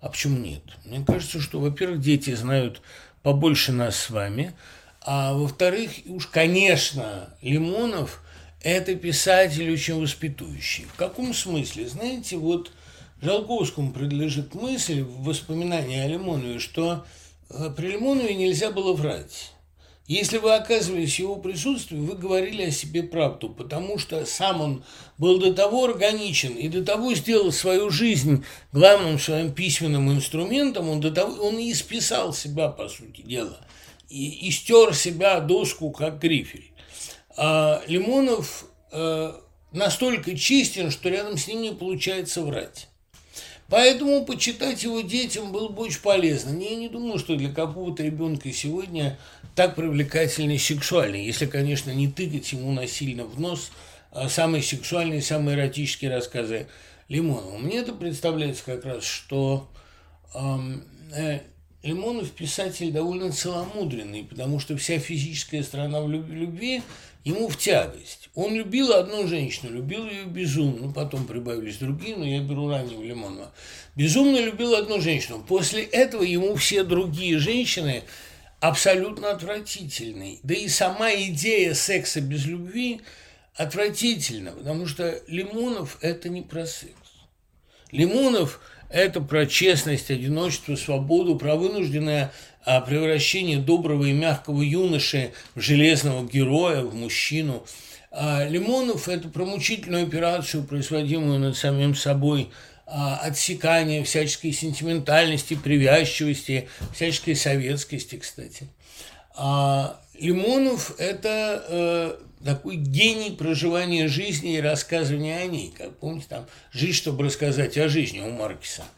А почему нет? Мне кажется, что, во-первых, дети знают побольше нас с вами, а во-вторых, уж, конечно, Лимонов – это писатель очень воспитующий. В каком смысле? Знаете, вот Жалковскому принадлежит мысль в воспоминании о Лимонове, что э, при Лимонове нельзя было врать. Если вы оказывались в его присутствии, вы говорили о себе правду, потому что сам он был до того органичен и до того сделал свою жизнь главным своим письменным инструментом, он, до того, он и исписал себя, по сути дела, и, и стер себя доску, как грифель. А Лимонов э, настолько чистен, что рядом с ним не получается врать. Поэтому почитать его детям было бы очень полезно. Я не думаю, что для какого-то ребенка сегодня так привлекательный сексуальный, если, конечно, не тыкать ему насильно в нос а самые сексуальные, самые эротические рассказы Лимонова. Мне это представляется как раз, что э, Лимонов писатель довольно целомудренный, потому что вся физическая сторона в любви ему в тягость. Он любил одну женщину, любил ее безумно, ну, потом прибавились другие, но я беру раннего Лимонова. Безумно любил одну женщину. После этого ему все другие женщины абсолютно отвратительны. Да и сама идея секса без любви отвратительна, потому что Лимонов – это не про секс. Лимонов – это про честность, одиночество, свободу, про вынужденное а, превращение доброго и мягкого юноши в железного героя, в мужчину. А Лимонов – это про мучительную операцию, производимую над самим собой а, отсекания всяческой сентиментальности, привязчивости, всяческой советскости, кстати. А Лимонов – это э, такой гений проживания жизни и рассказывания о ней. Как помните, там «Жизнь, чтобы рассказать о жизни» у Маркиса –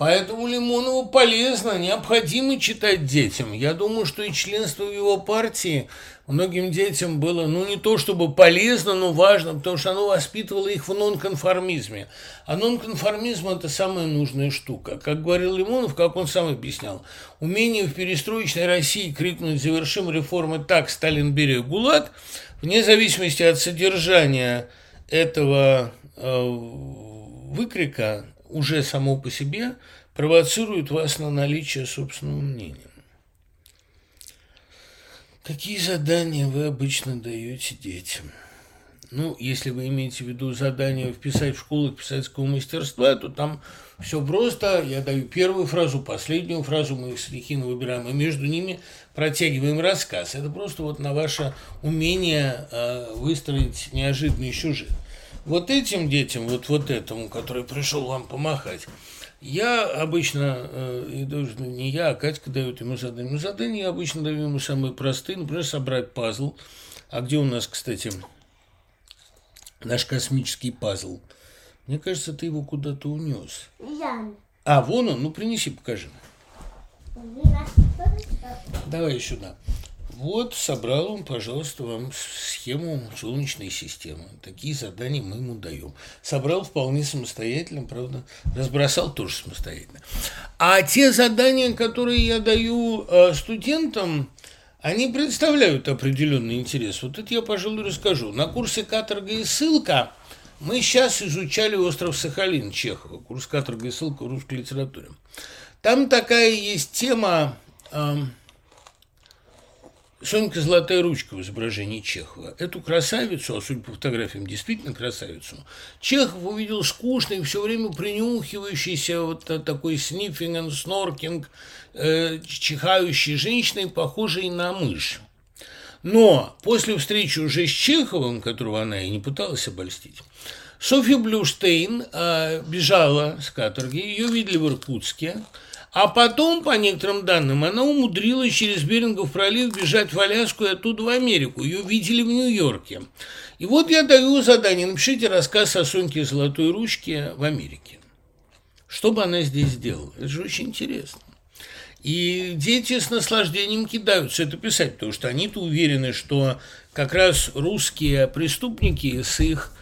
Поэтому Лимонову полезно, необходимо читать детям. Я думаю, что и членство в его партии многим детям было, ну, не то чтобы полезно, но важно, потому что оно воспитывало их в нонконформизме. А нонконформизм – это самая нужная штука. Как говорил Лимонов, как он сам объяснял, умение в перестроечной России крикнуть «завершим реформы так, Сталин, бери ГУЛАГ», вне зависимости от содержания этого э, выкрика, уже само по себе провоцирует вас на наличие собственного мнения. Какие задания вы обычно даете детям? Ну, если вы имеете в виду задание вписать в школу писательского мастерства, то там все просто. Я даю первую фразу, последнюю фразу, мы их стихийно выбираем, и между ними протягиваем рассказ. Это просто вот на ваше умение э, выстроить неожиданный сюжет. Вот этим детям, вот, вот этому, который пришел вам помахать, я обычно, э, и даже не я, а Катька дает ему задание. Но задание я обычно даю ему самые простые, например, собрать пазл. А где у нас, кстати, наш космический пазл? Мне кажется, ты его куда-то унес. Я. А, вон он, ну принеси, покажи. Давай сюда. Вот собрал он, пожалуйста, вам схему Солнечной системы. Такие задания мы ему даем. Собрал вполне самостоятельно, правда, разбросал тоже самостоятельно. А те задания, которые я даю э, студентам, они представляют определенный интерес. Вот это я, пожалуй, расскажу. На курсе «Каторга и ссылка» мы сейчас изучали остров Сахалин Чехова, курс «Каторга и ссылка» в русской литературе. Там такая есть тема Сонька «Золотая ручка» в изображении Чехова. Эту красавицу, а судя по фотографиям, действительно красавицу, Чехов увидел скучный, все время принюхивающийся, вот такой сниффинг, сноркинг, э, чихающей женщиной, похожей на мышь. Но после встречи уже с Чеховым, которого она и не пыталась обольстить, Софья Блюштейн э, бежала с каторги, ее видели в Иркутске, а потом, по некоторым данным, она умудрилась через Берингов пролив бежать в Аляску и оттуда в Америку. Ее видели в Нью-Йорке. И вот я даю задание, напишите рассказ о Соньке Золотой Ручке в Америке. Что бы она здесь сделала? Это же очень интересно. И дети с наслаждением кидаются это писать, потому что они-то уверены, что как раз русские преступники с их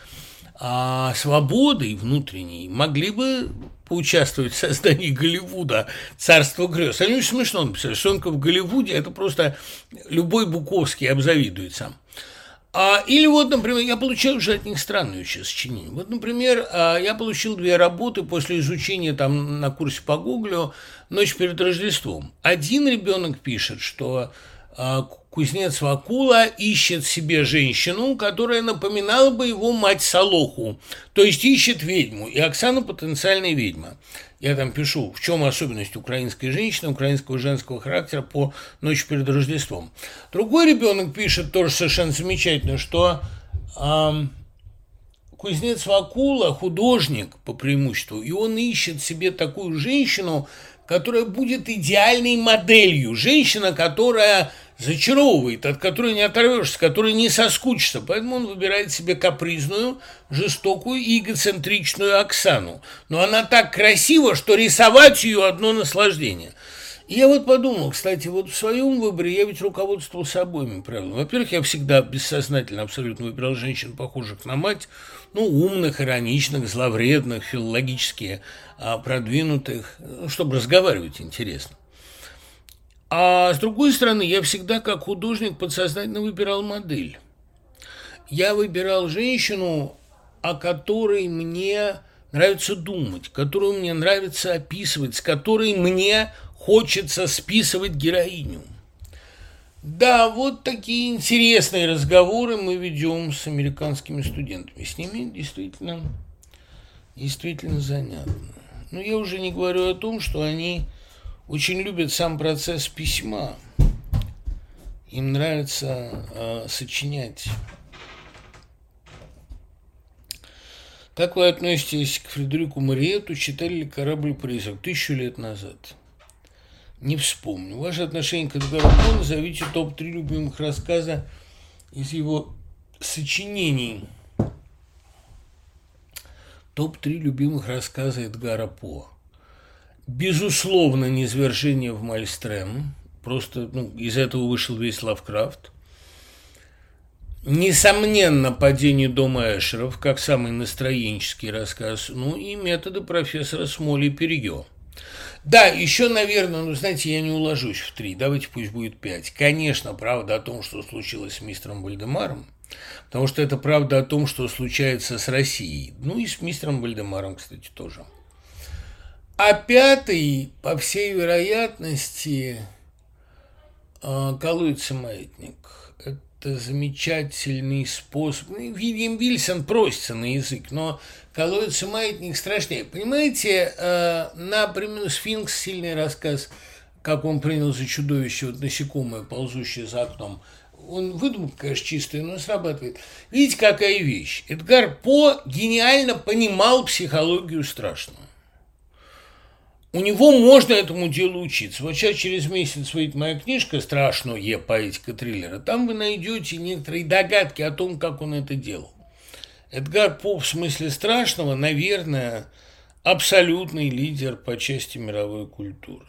а, свободой внутренней могли бы поучаствовать в создании Голливуда «Царство грез». Они очень смешно написали. Сонка в Голливуде – это просто любой Буковский обзавидует сам. А, или вот, например, я получаю уже от них странные очень сочинения. Вот, например, а, я получил две работы после изучения там на курсе по Гуглю «Ночь перед Рождеством». Один ребенок пишет, что а, кузнец Вакула ищет себе женщину, которая напоминала бы его мать Солоху, то есть ищет ведьму, и Оксана потенциальная ведьма. Я там пишу, в чем особенность украинской женщины, украинского женского характера по ночи перед Рождеством. Другой ребенок пишет тоже совершенно замечательно, что э, кузнец Вакула художник по преимуществу, и он ищет себе такую женщину, которая будет идеальной моделью, женщина, которая зачаровывает, от которой не оторвешься, с которой не соскучишься. Поэтому он выбирает себе капризную, жестокую и эгоцентричную Оксану. Но она так красива, что рисовать ее одно наслаждение. И я вот подумал, кстати, вот в своем выборе я ведь руководствовался обоими правилами. Во-первых, я всегда бессознательно абсолютно выбирал женщин, похожих на мать, ну, умных, ироничных, зловредных, филологически а, продвинутых, чтобы разговаривать интересно. А с другой стороны, я всегда как художник подсознательно выбирал модель. Я выбирал женщину, о которой мне нравится думать, которую мне нравится описывать, с которой мне хочется списывать героиню. Да, вот такие интересные разговоры мы ведем с американскими студентами. С ними действительно, действительно занятно. Но я уже не говорю о том, что они очень любят сам процесс письма. Им нравится э, сочинять. Как вы относитесь к Фредерику Мариету? Читали ли «Корабль-призрак» тысячу лет назад? Не вспомню. Ваше отношение к Эдгару По назовите топ-3 любимых рассказа из его сочинений. Топ-3 любимых рассказа Эдгара По. Безусловно, «Низвержение в Мальстрем». Просто ну, из этого вышел весь Лавкрафт. Несомненно, падение дома Эшеров, как самый настроенческий рассказ, ну и методы профессора Смоли Перье. Да, еще, наверное, ну, знаете, я не уложусь в три, давайте пусть будет пять. Конечно, правда о том, что случилось с мистером Вальдемаром, потому что это правда о том, что случается с Россией. Ну и с мистером Вальдемаром, кстати, тоже. А пятый, по всей вероятности, а, колуется маятник это замечательный способ. Ну, Вильям Вильсон просится на язык, но колодец маятник страшнее. Понимаете, э, на примерно «Сфинкс» сильный рассказ, как он принял за чудовище вот насекомое, ползущее за окном. Он выдумка, конечно, чистая, но срабатывает. Видите, какая вещь. Эдгар По гениально понимал психологию страшного. У него можно этому делу учиться. Вот сейчас через месяц выйдет моя книжка «Страшная поэтика триллера». Там вы найдете некоторые догадки о том, как он это делал. Эдгар По в смысле страшного, наверное, абсолютный лидер по части мировой культуры.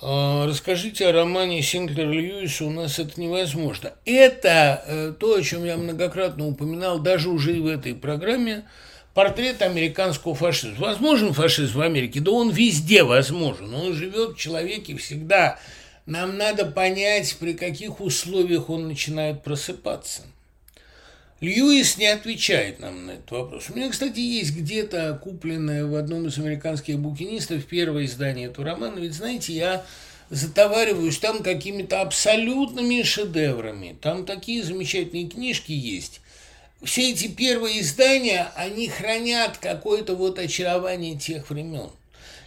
А, расскажите о романе Синклера Льюиса, у нас это невозможно. Это э, то, о чем я многократно упоминал, даже уже и в этой программе – портрет американского фашизма. Возможен фашизм в Америке? Да он везде возможен. Он живет в человеке всегда. Нам надо понять, при каких условиях он начинает просыпаться. Льюис не отвечает нам на этот вопрос. У меня, кстати, есть где-то купленное в одном из американских букинистов первое издание этого романа. Ведь, знаете, я затовариваюсь там какими-то абсолютными шедеврами. Там такие замечательные книжки есть все эти первые издания, они хранят какое-то вот очарование тех времен.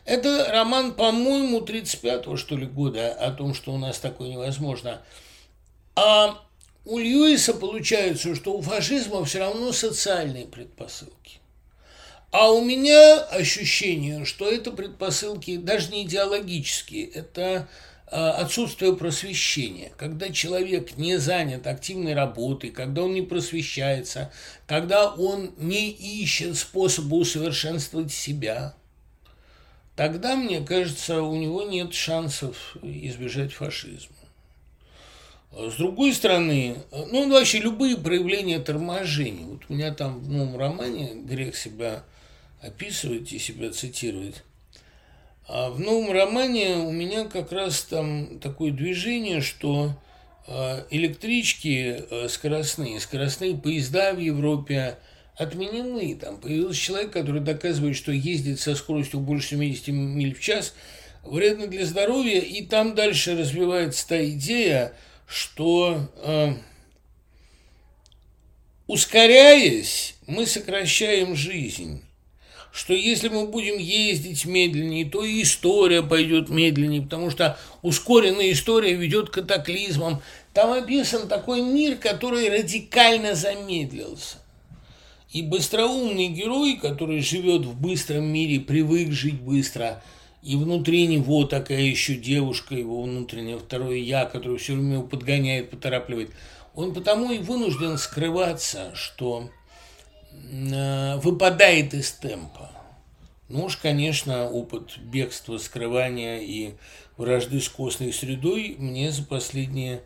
Это роман, по-моему, 35-го, что ли, года о том, что у нас такое невозможно. А у Льюиса получается, что у фашизма все равно социальные предпосылки. А у меня ощущение, что это предпосылки даже не идеологические, это отсутствие просвещения, когда человек не занят активной работой, когда он не просвещается, когда он не ищет способа усовершенствовать себя, тогда, мне кажется, у него нет шансов избежать фашизма. С другой стороны, ну, вообще любые проявления торможения. Вот у меня там в новом романе грех себя описывать и себя цитировать – а в новом романе у меня как раз там такое движение, что а, электрички а, скоростные, скоростные поезда в Европе отменены. Там появился человек, который доказывает, что ездить со скоростью больше 70 миль в час вредно для здоровья. И там дальше развивается та идея, что э, ускоряясь, мы сокращаем жизнь что если мы будем ездить медленнее, то и история пойдет медленнее, потому что ускоренная история ведет к катаклизмам. Там описан такой мир, который радикально замедлился. И быстроумный герой, который живет в быстром мире, привык жить быстро, и внутри него такая еще девушка, его внутреннее второе «я», которое все время его подгоняет, поторапливает, он потому и вынужден скрываться, что выпадает из темпа. Ну уж, конечно, опыт бегства, скрывания и вражды с костной средой мне за последние,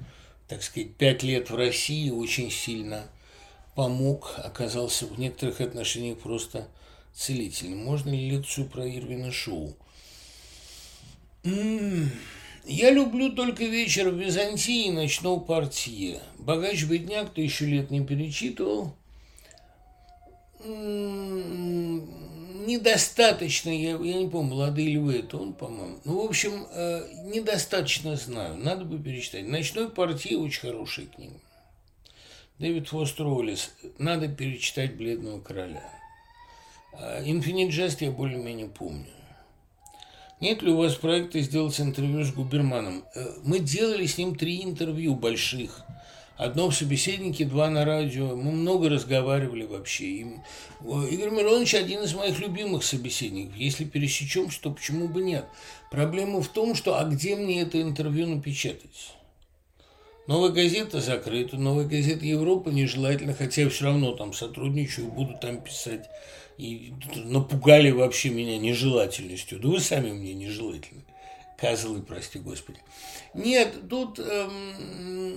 так сказать, пять лет в России очень сильно помог, оказался в некоторых отношениях просто целительным. Можно ли лекцию про Ирвина Шоу? Я люблю только вечер в Византии и ночного партии. Богач-бедняк тысячу лет не перечитывал – недостаточно, я, я не помню, молодые львы, это он, по-моему. Ну, в общем, э, недостаточно знаю, надо бы перечитать. «Ночной партии» очень хорошая книга. Дэвид Фостер Уоллес. Надо перечитать «Бледного короля». «Инфинит Джест» я более-менее помню. Нет ли у вас проекта сделать интервью с Губерманом? Э, мы делали с ним три интервью больших. Одно в собеседнике, два на радио. Мы много разговаривали вообще. И Игорь Миронович один из моих любимых собеседников. Если пересечемся, то почему бы нет? Проблема в том, что а где мне это интервью напечатать? Новая газета закрыта, новая газета Европы нежелательно, хотя я все равно там сотрудничаю, буду там писать. И напугали вообще меня нежелательностью. Да вы сами мне нежелательны. Козлы, прости господи. Нет, тут эм,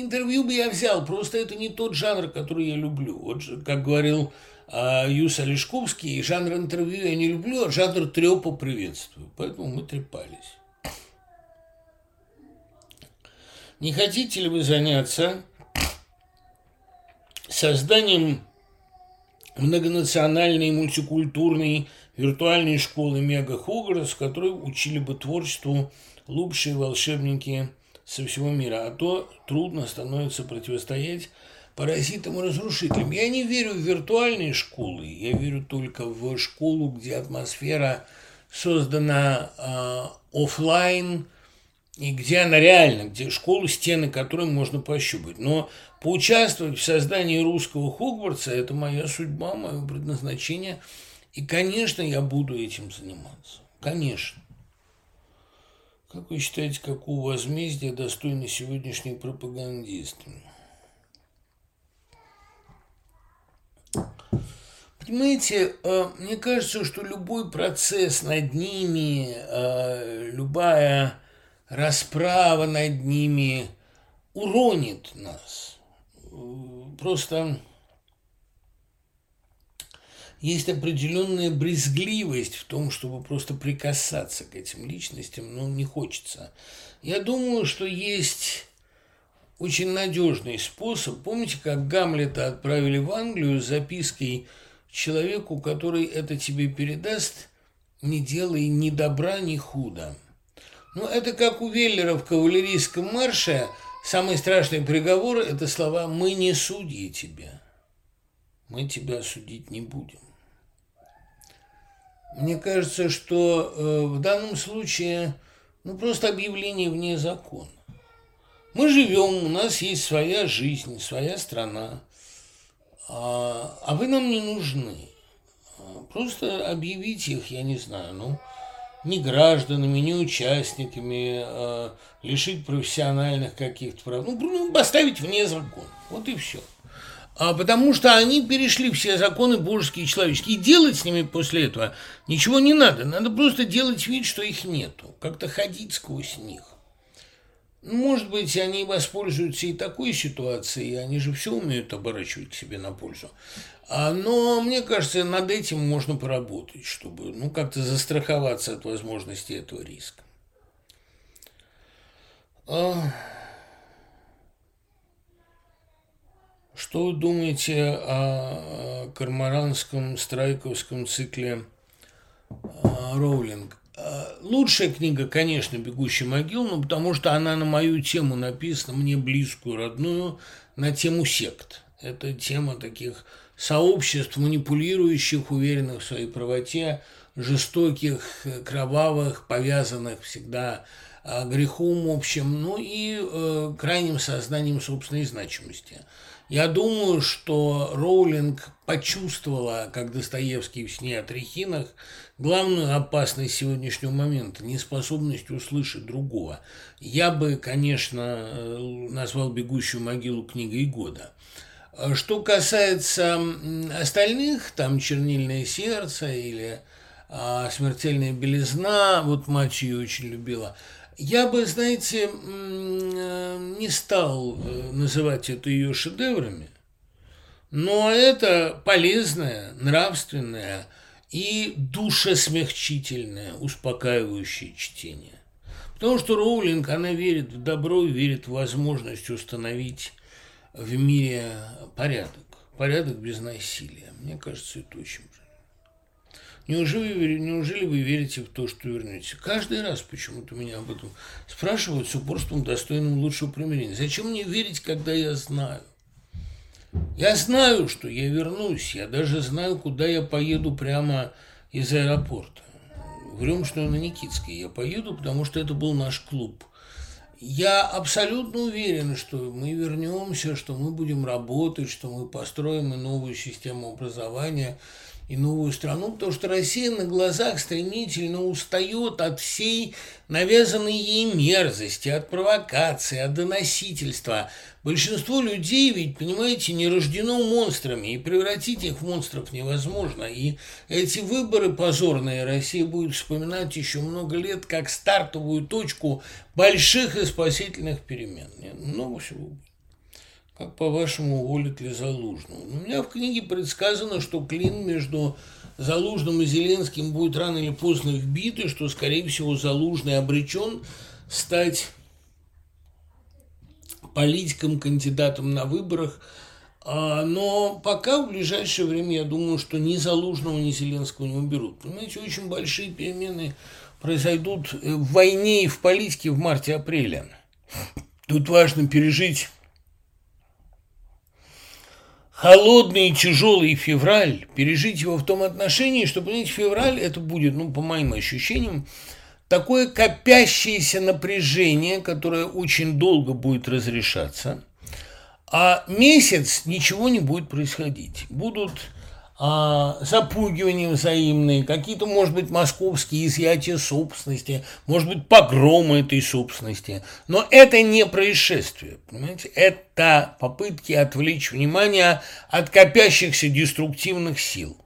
интервью бы я взял, просто это не тот жанр, который я люблю. Вот как говорил э, Юс Олешковский, жанр интервью я не люблю, а жанр трепа приветствую. Поэтому мы трепались. Не хотите ли вы заняться созданием многонациональной, мультикультурной, виртуальной школы Мега Хогвартс, в которой учили бы творчеству лучшие волшебники со всего мира. А то трудно становится противостоять паразитам и разрушителям. Я не верю в виртуальные школы, я верю только в школу, где атмосфера создана э, офлайн, и где она реально, где школу, стены которой можно пощупать. Но поучаствовать в создании русского Хогвартса – это моя судьба, мое предназначение. И, конечно, я буду этим заниматься. Конечно. Как вы считаете, какого возмездия достойны сегодняшние пропагандисты? Понимаете, э, мне кажется, что любой процесс над ними, э, любая расправа над ними уронит нас. Просто есть определенная брезгливость в том, чтобы просто прикасаться к этим личностям, но не хочется. Я думаю, что есть очень надежный способ. Помните, как Гамлета отправили в Англию с запиской человеку, который это тебе передаст, не делай ни добра, ни худа. Ну, это как у Веллера в кавалерийском марше. Самый страшный приговор – это слова «мы не судьи тебя». Мы тебя судить не будем. Мне кажется, что э, в данном случае ну, просто объявление вне закона. Мы живем, у нас есть своя жизнь, своя страна, а, а вы нам не нужны. Просто объявите их, я не знаю, ну, не гражданами, не участниками, э, лишить профессиональных каких-то прав. Ну, поставить вне закона. Вот и все. А потому что они перешли все законы божеские и человеческие. И делать с ними после этого ничего не надо. Надо просто делать вид, что их нету. Как-то ходить сквозь них. Может быть, они воспользуются и такой ситуацией, они же все умеют оборачивать себе на пользу. А, но мне кажется, над этим можно поработать, чтобы ну, как-то застраховаться от возможности этого риска. А, что вы думаете о кармаранском страйковском цикле а, Роулинг? Лучшая книга, конечно, «Бегущий могил», но потому что она на мою тему написана, мне близкую, родную, на тему сект. Это тема таких сообществ, манипулирующих, уверенных в своей правоте, жестоких, кровавых, повязанных всегда грехом общим, ну и э, крайним сознанием собственной значимости. Я думаю, что Роулинг почувствовала, как Достоевский в «Сне о трехинах», главную опасность сегодняшнего момента – неспособность услышать другого. Я бы, конечно, э, назвал «Бегущую могилу» книгой года – что касается остальных, там «Чернильное сердце» или а, «Смертельная белизна», вот мать ее очень любила, я бы, знаете, э, не стал э, называть это ее шедеврами, но это полезное, нравственное и душесмягчительное, успокаивающее чтение. Потому что Роулинг, она верит в добро и верит в возможность установить в мире порядок. Порядок без насилия. Мне кажется, это очень. Неужели, неужели вы верите в то, что вернете? Каждый раз почему-то меня об этом спрашивают с упорством, достойным лучшего примирения. Зачем мне верить, когда я знаю? Я знаю, что я вернусь. Я даже знаю, куда я поеду прямо из аэропорта. Врем, что на Никитской я поеду, потому что это был наш клуб. я абсолютно уверен, что мы вернемся, что мы будем работать, что мы построим и новую систему образования – и новую страну, потому что Россия на глазах стремительно устает от всей навязанной ей мерзости, от провокации, от доносительства. Большинство людей ведь, понимаете, не рождено монстрами, и превратить их в монстров невозможно. И эти выборы позорные Россия будет вспоминать еще много лет как стартовую точку больших и спасительных перемен. Много всего будет. Как, по-вашему, уволят ли Залужного? У меня в книге предсказано, что клин между Залужным и Зеленским будет рано или поздно вбит, и что, скорее всего, Залужный обречен стать политиком, кандидатом на выборах. А, но пока в ближайшее время я думаю, что ни Залужного, ни Зеленского не уберут. Понимаете, очень большие перемены произойдут в войне и в политике в марте-апреле. Тут важно пережить холодный и тяжелый февраль, пережить его в том отношении, что, понимаете, февраль это будет, ну, по моим ощущениям, такое копящееся напряжение, которое очень долго будет разрешаться, а месяц ничего не будет происходить. Будут а, запугивания взаимные, какие-то, может быть, московские изъятия собственности, может быть, погромы этой собственности. Но это не происшествие, понимаете? Это попытки отвлечь внимание от копящихся деструктивных сил.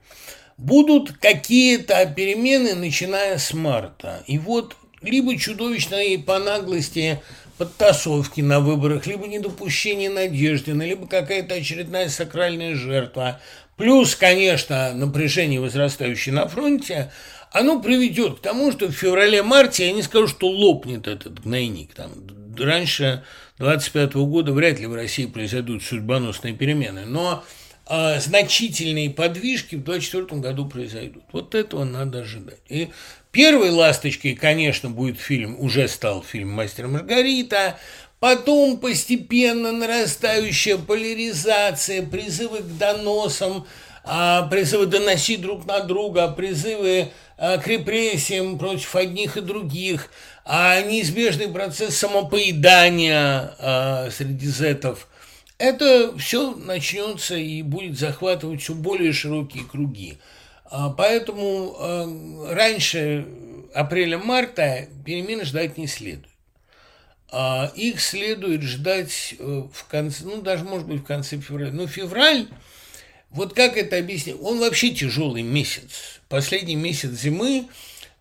Будут какие-то перемены, начиная с марта. И вот либо чудовищные по наглости подтасовки на выборах, либо недопущение Надеждина, либо какая-то очередная сакральная жертва, плюс, конечно, напряжение, возрастающее на фронте, оно приведет к тому, что в феврале-марте, я не скажу, что лопнет этот гнойник. Там, раньше 25 года вряд ли в России произойдут судьбоносные перемены, но э, значительные подвижки в 24 году произойдут. Вот этого надо ожидать. И первой ласточкой, конечно, будет фильм, уже стал фильм «Мастер Маргарита», Потом постепенно нарастающая поляризация, призывы к доносам, а, призывы доносить друг на друга, призывы а, к репрессиям против одних и других, а неизбежный процесс самопоедания а, среди зетов. Это все начнется и будет захватывать все более широкие круги. Поэтому раньше апреля-марта перемены ждать не следует. А их следует ждать э, в конце, ну, даже, может быть, в конце февраля. Но февраль, вот как это объяснить? Он вообще тяжелый месяц. Последний месяц зимы,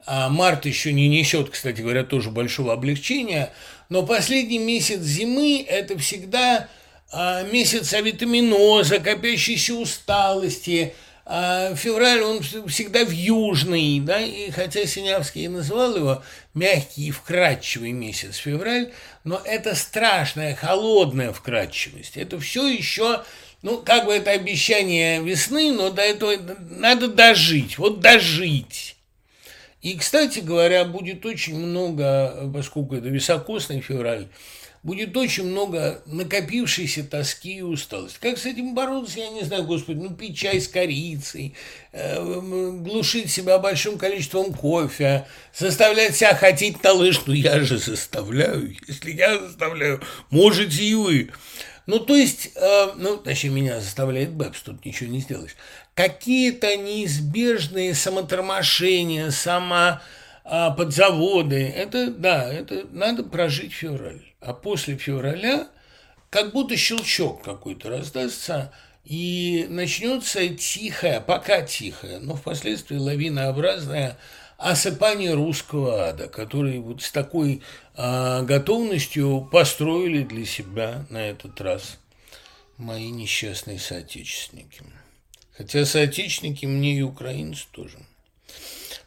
а март еще не несет, кстати говоря, тоже большого облегчения, но последний месяц зимы – это всегда а, месяц авитаминоза, копящейся усталости – а февраль, он всегда в южный, да, и хотя Синявский и называл его мягкий и вкрадчивый месяц февраль, но это страшная, холодная вкрадчивость. Это все еще, ну, как бы это обещание весны, но до этого надо дожить, вот дожить. И, кстати говоря, будет очень много, поскольку это високосный февраль, будет очень много накопившейся тоски и усталости. Как с этим бороться, я не знаю, господи, ну пить чай с корицей, э, глушить себя большим количеством кофе, заставлять себя хотеть на лыж, ну я же заставляю, если я заставляю, можете и вы. Ну, то есть, э, ну, точнее, меня заставляет Бэбс, тут ничего не сделаешь. Какие-то неизбежные самотормошения, само а, подзаводы, это, да, это надо прожить февраль а после февраля как будто щелчок какой-то раздастся, и начнется тихое, пока тихое, но впоследствии лавинообразное осыпание русского ада, который вот с такой а, готовностью построили для себя на этот раз мои несчастные соотечественники. Хотя соотечественники мне и украинцы тоже.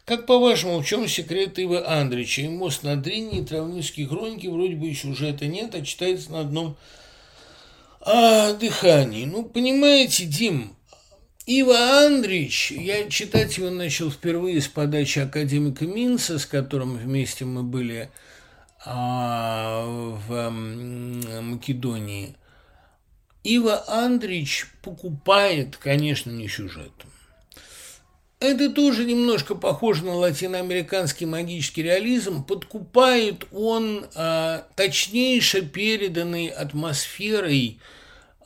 Как по-вашему, в чем секрет Ивы Андрича? И мост на Дрине, и травнистские хроники, вроде бы и сюжета нет, а читается на одном а, дыхании. Ну, понимаете, Дим, Ива Андрич, я читать его начал впервые с подачи академика Минца, с которым вместе мы были а, в Македонии. Ива Андрич покупает, конечно, не сюжетом это тоже немножко похоже на латиноамериканский магический реализм. Подкупает он а, точнейше переданной атмосферой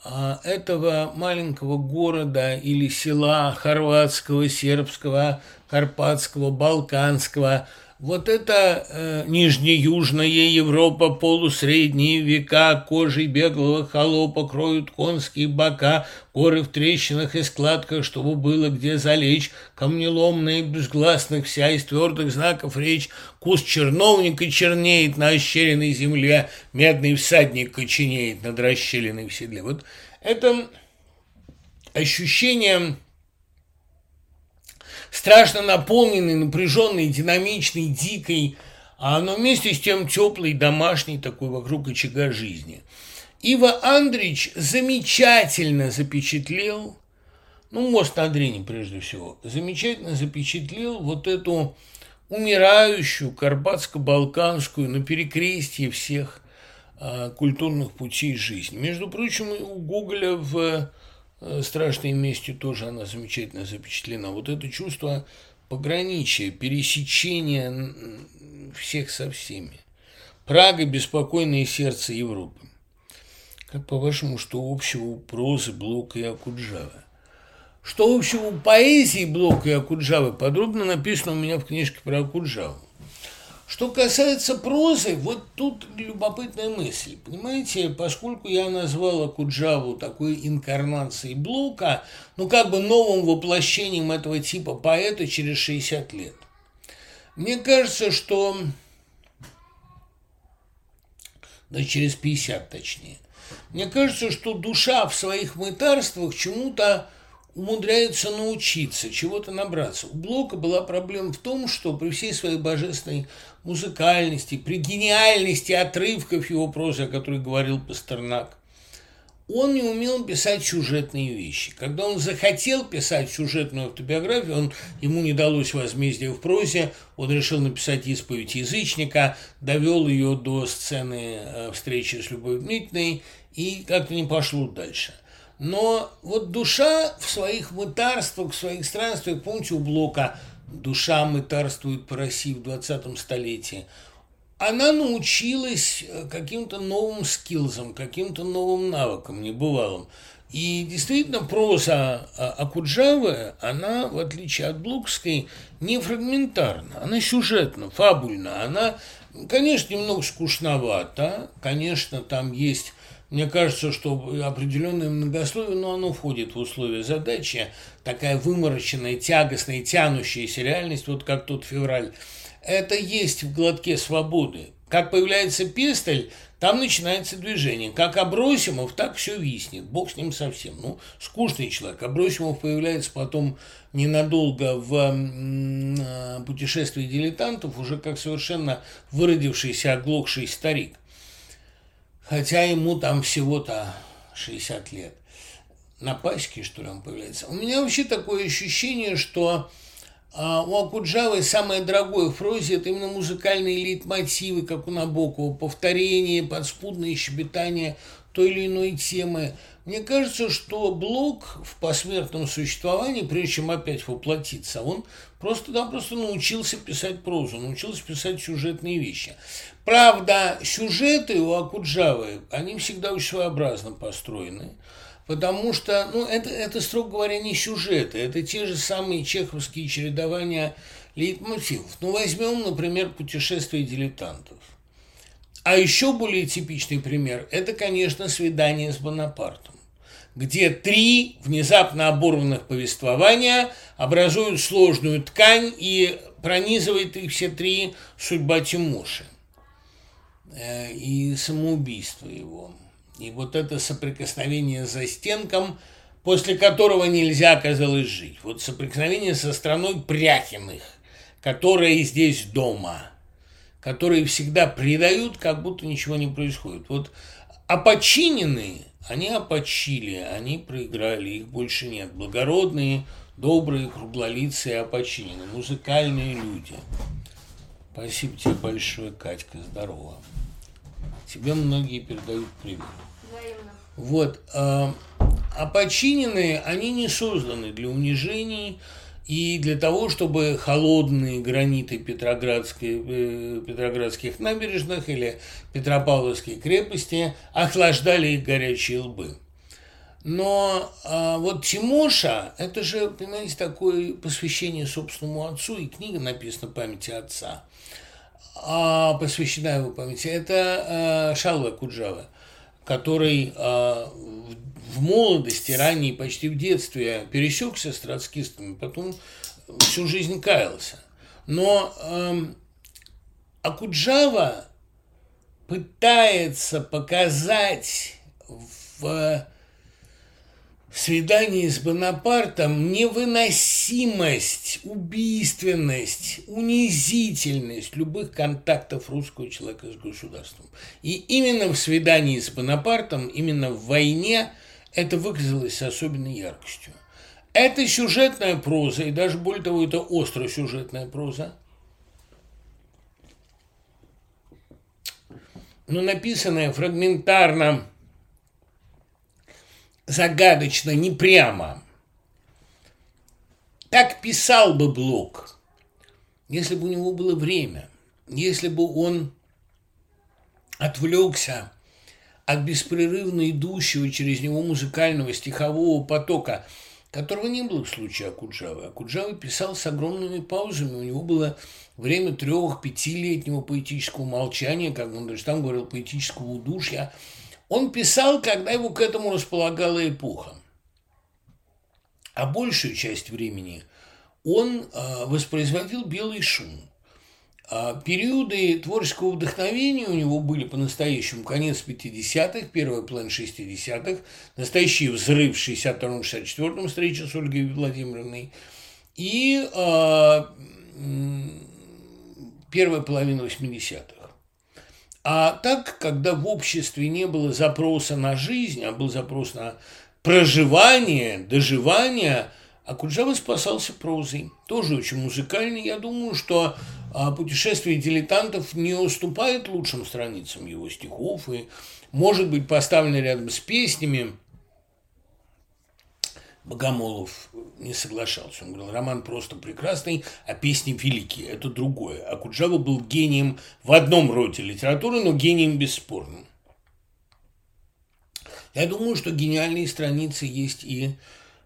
а, этого маленького города или села хорватского, сербского, карпатского, балканского – вот это э, нижнеюжная Европа, полусредние века, кожей беглого холопа кроют конские бока, горы в трещинах и складках, чтобы было где залечь, камнеломные безгласных вся из твердых знаков речь, куст черновника чернеет на ощеренной земле, медный всадник коченеет над расщелиной в седле. Вот это ощущение страшно наполненный, напряженный, динамичный, дикой, а но вместе с тем теплый, домашний такой вокруг очага жизни. Ива Андрич замечательно запечатлел, ну, мост на Дрене прежде всего, замечательно запечатлел вот эту умирающую карпатско-балканскую на перекрестье всех а, культурных путей жизни. Между прочим, у Гоголя в страшной местью тоже она замечательно запечатлена. Вот это чувство пограничия, пересечения всех со всеми. Прага – беспокойное сердце Европы. Как по-вашему, что общего у прозы Блока и Акуджавы? Что общего у поэзии Блока и Акуджавы подробно написано у меня в книжке про Акуджаву. Что касается прозы, вот тут любопытная мысль. Понимаете, поскольку я назвала Куджаву такой инкарнацией Блока, ну как бы новым воплощением этого типа поэта через 60 лет. Мне кажется, что... Да через 50 точнее. Мне кажется, что душа в своих мытарствах чему-то умудряется научиться, чего-то набраться. У Блока была проблема в том, что при всей своей божественной музыкальности, при гениальности отрывков его прозы, о которой говорил Пастернак, он не умел писать сюжетные вещи. Когда он захотел писать сюжетную автобиографию, он, ему не далось возмездие в прозе, он решил написать исповедь язычника, довел ее до сцены э, встречи с Любовью Дмитриевной и как-то не пошло дальше. Но вот душа в своих мытарствах, в своих странствиях, помните у Блока «Душа мытарствует по России в 20 столетии», она научилась э, каким-то новым скилзам, каким-то новым навыкам небывалым. И действительно, проза а, Акуджавы, она, в отличие от Блокской, не фрагментарна, она сюжетна, фабульна, она, конечно, немного скучновата, конечно, там есть мне кажется, что определенное многословие, но оно входит в условия задачи, такая вымороченная, тягостная, тянущаяся реальность, вот как тот февраль, это есть в глотке свободы. Как появляется пестель, там начинается движение. Как Абросимов, так все виснет. Бог с ним совсем. Ну, скучный человек. Абросимов появляется потом ненадолго в э, путешествии дилетантов, уже как совершенно выродившийся, оглохший старик хотя ему там всего-то 60 лет. На пасеке, что ли, он появляется. У меня вообще такое ощущение, что а, у Акуджавы самое дорогое в прозе – это именно музыкальные лейтмотивы, как у Набокова, повторение, подспудные щебетания той или иной темы. Мне кажется, что Блок в посмертном существовании, прежде чем опять воплотиться, он просто-напросто научился писать прозу, научился писать сюжетные вещи. Правда, сюжеты у Акуджавы, они всегда очень своеобразно построены, потому что, ну, это, это, строго говоря, не сюжеты, это те же самые чеховские чередования лейтмотивов. Ну, возьмем, например, «Путешествие дилетантов». А еще более типичный пример – это, конечно, «Свидание с Бонапартом», где три внезапно оборванных повествования образуют сложную ткань и пронизывает их все три судьба Тимоши. Э, и самоубийство его. И вот это соприкосновение за стенком, после которого нельзя оказалось жить. Вот соприкосновение со страной Пряхиных, которые здесь дома, которые всегда предают, как будто ничего не происходит. Вот опочиненные, они опочили, они проиграли, их больше нет. Благородные, добрые, круглолицые опочиненные, музыкальные люди. Спасибо тебе большое, Катька, здорово. Тебе многие передают привет. Вот. А, а они не созданы для унижений И для того, чтобы холодные граниты э, Петроградских набережных или Петропавловской крепости охлаждали их горячие лбы. Но а, вот Тимоша, это же, понимаете, такое посвящение собственному отцу, и книга написана «Памяти отца», а, посвящена его памяти. Это а, Шалва Куджава, который а, в, молодости, ранней, почти в детстве пересекся с троцкистами, потом всю жизнь каялся. Но э, Акуджава пытается показать в свидании с Бонапартом невыносимость, убийственность, унизительность любых контактов русского человека с государством. И именно в свидании с Бонапартом, именно в войне это выказалось с особенной яркостью. Это сюжетная проза, и даже более того, это остро сюжетная проза, но написанная фрагментарно загадочно, не прямо. Так писал бы Блок, если бы у него было время, если бы он отвлекся от беспрерывно идущего через него музыкального стихового потока, которого не было в случае Акуджавы. Акуджава писал с огромными паузами, у него было время трех-пятилетнего поэтического молчания, как он даже там говорил, поэтического удушья – он писал, когда его к этому располагала эпоха. А большую часть времени он а, воспроизводил белый шум. А периоды творческого вдохновения у него были по-настоящему конец 50-х, первый план 60-х, настоящий взрыв в 62-64-м, встреча с Ольгой Владимировной, и э, первая половина 80-х. А так, когда в обществе не было запроса на жизнь, а был запрос на проживание, доживание, Акуджава спасался прозой. Тоже очень музыкальный. Я думаю, что а, путешествие дилетантов не уступает лучшим страницам его стихов и может быть поставлено рядом с песнями, Богомолов не соглашался. Он говорил, роман просто прекрасный, а песни великие. Это другое. А Куджава был гением в одном роде литературы, но гением бесспорным. Я думаю, что гениальные страницы есть и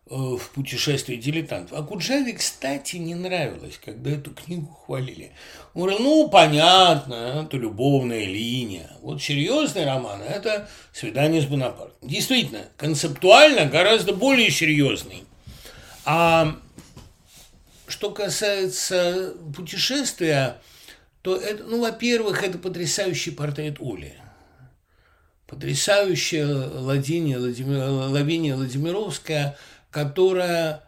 в путешествии дилетантов. А Куджаве, кстати, не нравилось, когда эту книгу хвалили. Он говорил, ну, понятно, это любовная линия. Вот серьезный роман – это «Свидание с Бонапартом». Действительно, концептуально гораздо более серьезный. А что касается путешествия, то это, ну, во-первых, это потрясающий портрет Оли. Потрясающая Ладиния, Владимир, Лавиния Владимировская – которая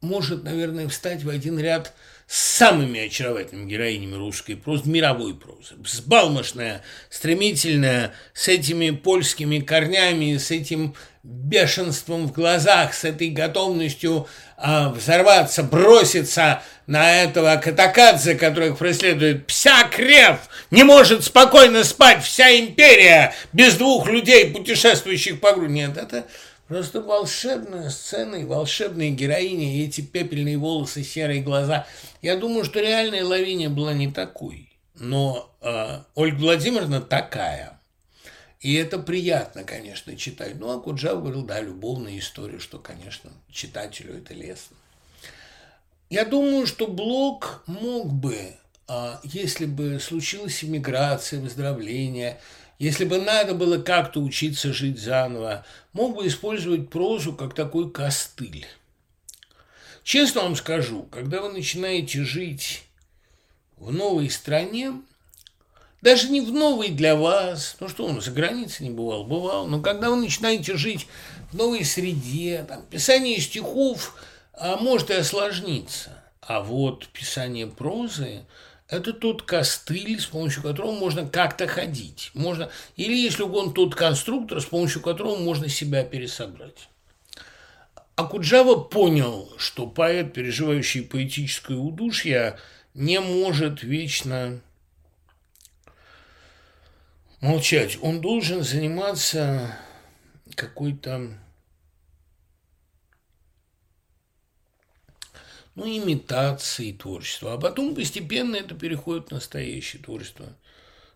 может, наверное, встать в один ряд с самыми очаровательными героинями русской прозы, мировой прозы. Сбалмошная, стремительная, с этими польскими корнями, с этим бешенством в глазах, с этой готовностью а, взорваться, броситься на этого Катакадзе, который их преследует. Вся Крев не может спокойно спать, вся империя без двух людей, путешествующих по груди. Нет, это Просто волшебная сцена и волшебные героини, и эти пепельные волосы, серые глаза. Я думаю, что реальная Лавиния была не такой. Но э, Ольга Владимировна такая. И это приятно, конечно, читать. Ну, а Куджав говорил, да, любовная история, что, конечно, читателю это лестно. Я думаю, что Блок мог бы, а, если бы случилась иммиграция, выздоровление, если бы надо было как-то учиться жить заново, мог бы использовать прозу как такой костыль. Честно вам скажу, когда вы начинаете жить в новой стране, даже не в новой для вас, ну что он за границей не бывал, бывал, но когда вы начинаете жить в новой среде, там, писание стихов а может и осложниться, а вот писание прозы – это тот костыль, с помощью которого можно как-то ходить. Можно, или, если угодно, тот конструктор, с помощью которого можно себя пересобрать. Акуджава понял, что поэт, переживающий поэтическое удушье, не может вечно молчать. Он должен заниматься какой-то ну, имитации творчества. А потом постепенно это переходит в настоящее творчество.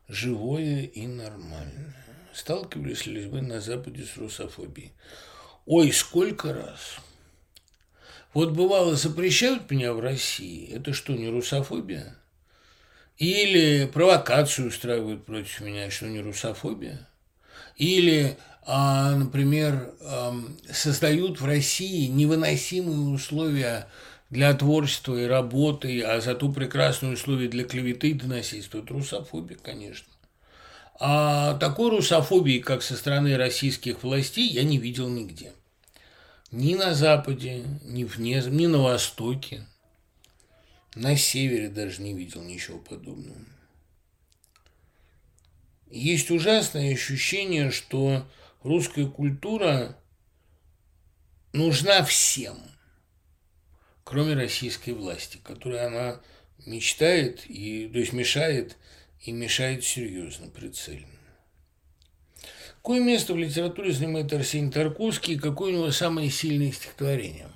Живое и нормальное. Сталкивались ли вы на Западе с русофобией? Ой, сколько раз. Вот бывало, запрещают меня в России. Это что, не русофобия? Или провокацию устраивают против меня, что не русофобия? Или, а, например, создают в России невыносимые условия для творчества и работы, а зато прекрасные условия для клеветы и доносительства. Это русофобия, конечно. А такой русофобии, как со стороны российских властей, я не видел нигде. Ни на Западе, ни, вне, ни на Востоке. На севере даже не видел ничего подобного. Есть ужасное ощущение, что русская культура нужна всем, кроме российской власти, которой она мечтает, и, то есть мешает, и мешает серьезно, прицельно. Какое место в литературе занимает Арсений Тарковский и какое у него самое сильное стихотворение?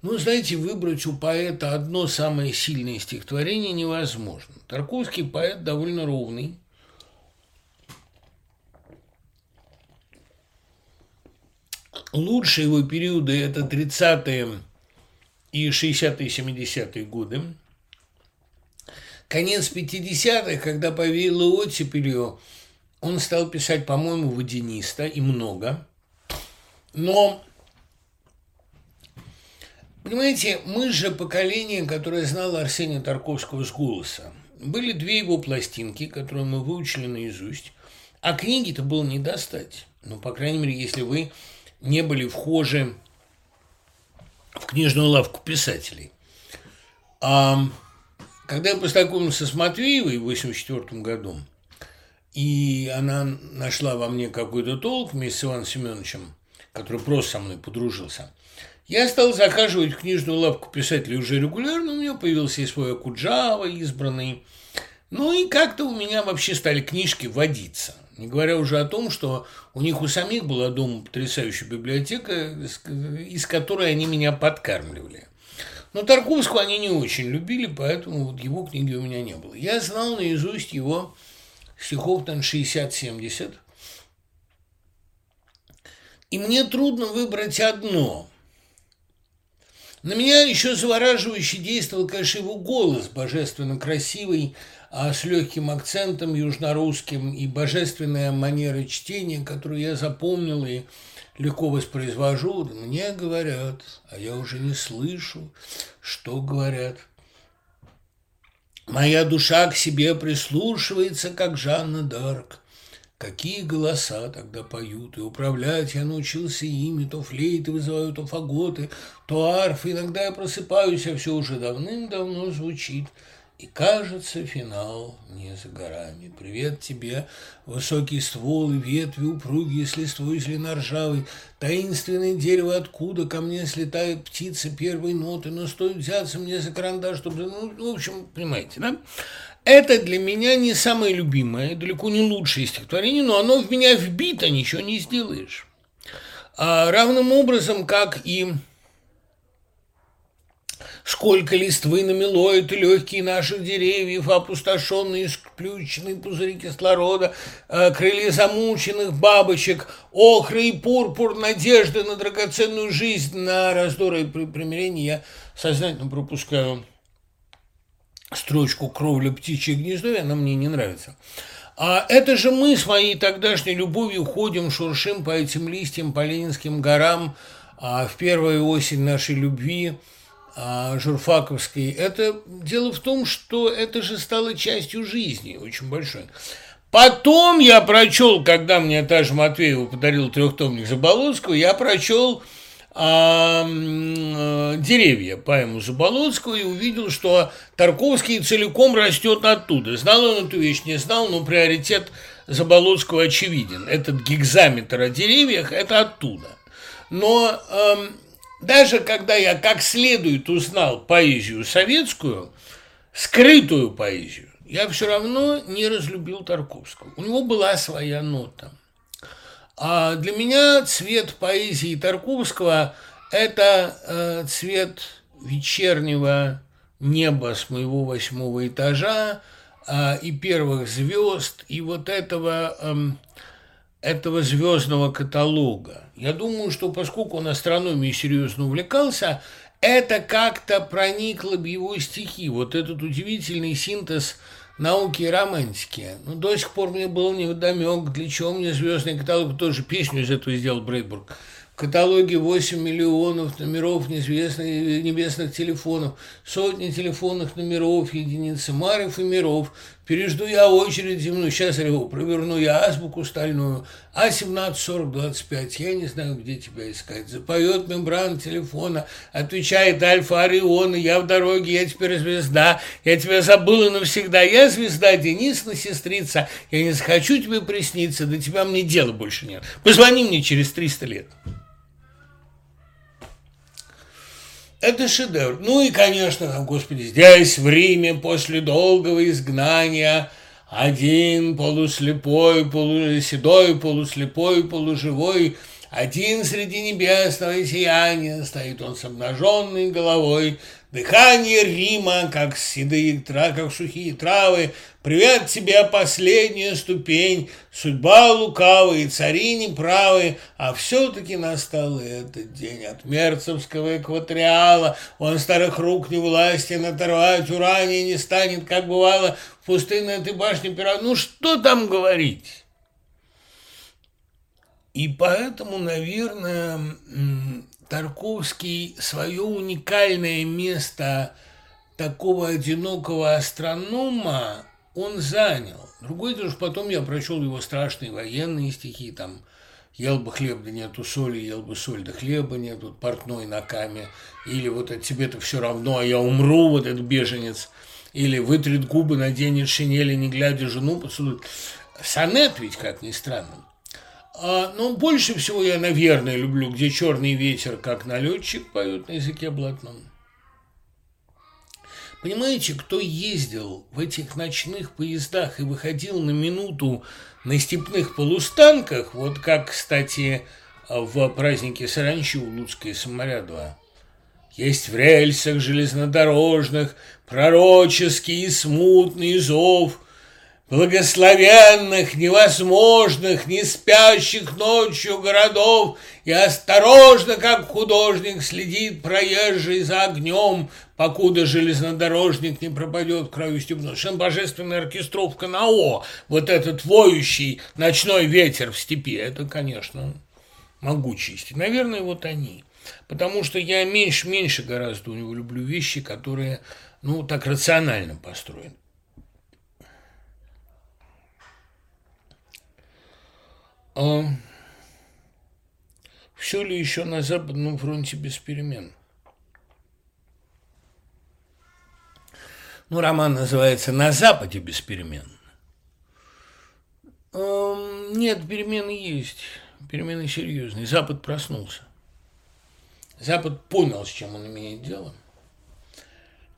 Ну, знаете, выбрать у поэта одно самое сильное стихотворение невозможно. Тарковский поэт довольно ровный. Лучшие его периоды – это 30-е и 60-е, 70-е годы. Конец 50-х, когда повеяло оттепелью, он стал писать, по-моему, водянисто и много. Но Понимаете, мы же поколение, которое знало Арсения Тарковского с голоса. Были две его пластинки, которые мы выучили наизусть, а книги-то было не достать. Ну, по крайней мере, если вы не были вхожи в книжную лавку писателей. А когда я познакомился с Матвеевой в 1984 году, и она нашла во мне какой-то толк вместе с Иваном Семеновичем, который просто со мной подружился – я стал захаживать в книжную лавку писателей уже регулярно, у меня появился и свой Акуджава избранный. Ну и как-то у меня вообще стали книжки водиться. Не говоря уже о том, что у них у самих была дома потрясающая библиотека, из которой они меня подкармливали. Но Тарковского они не очень любили, поэтому вот его книги у меня не было. Я знал наизусть его стихов там 60-70. И мне трудно выбрать одно – на меня еще завораживающе действовал, конечно, его голос, божественно красивый, а с легким акцентом южнорусским и божественная манера чтения, которую я запомнил и легко воспроизвожу. Мне говорят, а я уже не слышу, что говорят. Моя душа к себе прислушивается, как Жанна Дарк. Какие голоса тогда поют, и управлять я научился ими, то флейты вызываю, то фаготы, то арфы. Иногда я просыпаюсь, а все уже давным-давно звучит. И кажется, финал не за горами. Привет тебе, высокие стволы, ветви упругие, с листвой зеленоржавой, таинственное дерево, откуда ко мне слетают птицы первой ноты, но стоит взяться мне за карандаш, чтобы... Ну, в общем, понимаете, да? Это для меня не самое любимое, далеко не лучшее стихотворение, но оно в меня вбито, ничего не сделаешь. А равным образом, как и Сколько листвы намело это легкие наших деревьев, опустошенные сплющенные пузыри кислорода, а, крылья замученных бабочек, охры и пурпур, надежды на драгоценную жизнь, на раздоры и примирение. Я сознательно пропускаю строчку «Кровля птичье гнездо», она мне не нравится. А это же мы с моей тогдашней любовью ходим, шуршим по этим листьям, по Ленинским горам, а в первую осень нашей любви а, журфаковской. Это дело в том, что это же стало частью жизни, очень большой. Потом я прочел, когда мне та же Матвеева подарил трехтомник Заболоцкого, я прочел а, э, деревья поэму Заболоцкого и увидел, что Тарковский целиком растет оттуда. Знал он эту вещь, не знал, но приоритет Заболоцкого очевиден. Этот гигзаметр о деревьях – это оттуда. Но э, даже когда я как следует узнал поэзию советскую, скрытую поэзию, я все равно не разлюбил Тарковского. У него была своя нота – а для меня цвет поэзии Тарковского – Это э, цвет вечернего неба с моего восьмого этажа э, и первых звезд, и вот этого, э, этого звездного каталога. Я думаю, что поскольку он астрономией серьезно увлекался, это как-то проникло в его стихи. Вот этот удивительный синтез науки и романтики. Ну, до сих пор мне было невдомек, для чего мне звездный каталог, тоже песню из этого сделал Брейдбург. В каталоге 8 миллионов номеров неизвестных небесных телефонов, сотни телефонных номеров, единицы маров и миров. Пережду я очередь земную, сейчас его проверну я азбуку стальную. А 17 40 25, я не знаю, где тебя искать. Запоет мембрана телефона, отвечает Альфа Ориона, я в дороге, я теперь звезда, я тебя забыла навсегда. Я звезда, Денисна, сестрица, я не захочу тебе присниться, до тебя мне дела больше нет. Позвони мне через 300 лет. Это шедевр. Ну и, конечно, там, господи, здесь, в Риме, после долгого изгнания, один полуслепой, полуседой, полуслепой, полуживой, один среди небесного сияния, стоит он с обнаженной головой, Дыхание Рима, как седые травы, как сухие травы. Привет тебе, последняя ступень. Судьба лукавая, цари неправы. А все-таки настал этот день от мерцевского экваториала. Он старых рук не властен оторвать, урания не станет, как бывало в пустынной этой башне пера. Ну что там говорить? И поэтому, наверное, Тарковский свое уникальное место такого одинокого астронома он занял. Другой дело, потом я прочел его страшные военные стихи, там «Ел бы хлеб, да нету соли, ел бы соль, да хлеба нет, вот портной на каме», или вот от тебе-то все равно, а я умру, вот этот беженец, или вытрет губы, наденет шинели, не глядя жену поцелует. Сонет ведь, как ни странно. А, ну, больше всего я, наверное, люблю, где черный ветер, как налетчик, поет на языке блатном. Понимаете, кто ездил в этих ночных поездах и выходил на минуту на степных полустанках, вот как, кстати, в празднике Саранчи у Луцкой Самаря-2, есть в рельсах железнодорожных пророческий и смутный зов благословенных, невозможных, не спящих ночью городов, и осторожно, как художник, следит проезжий за огнем, покуда железнодорожник не пропадет краю степной. Совершенно божественная оркестровка на О, вот этот воющий ночной ветер в степи, это, конечно, могучести. Наверное, вот они. Потому что я меньше-меньше гораздо у него люблю вещи, которые, ну, так рационально построены. А все ли еще на Западном фронте без перемен? Ну, роман называется «На Западе без перемен». Нет, перемены есть. Перемены серьезные. Запад проснулся. Запад понял, с чем он имеет дело.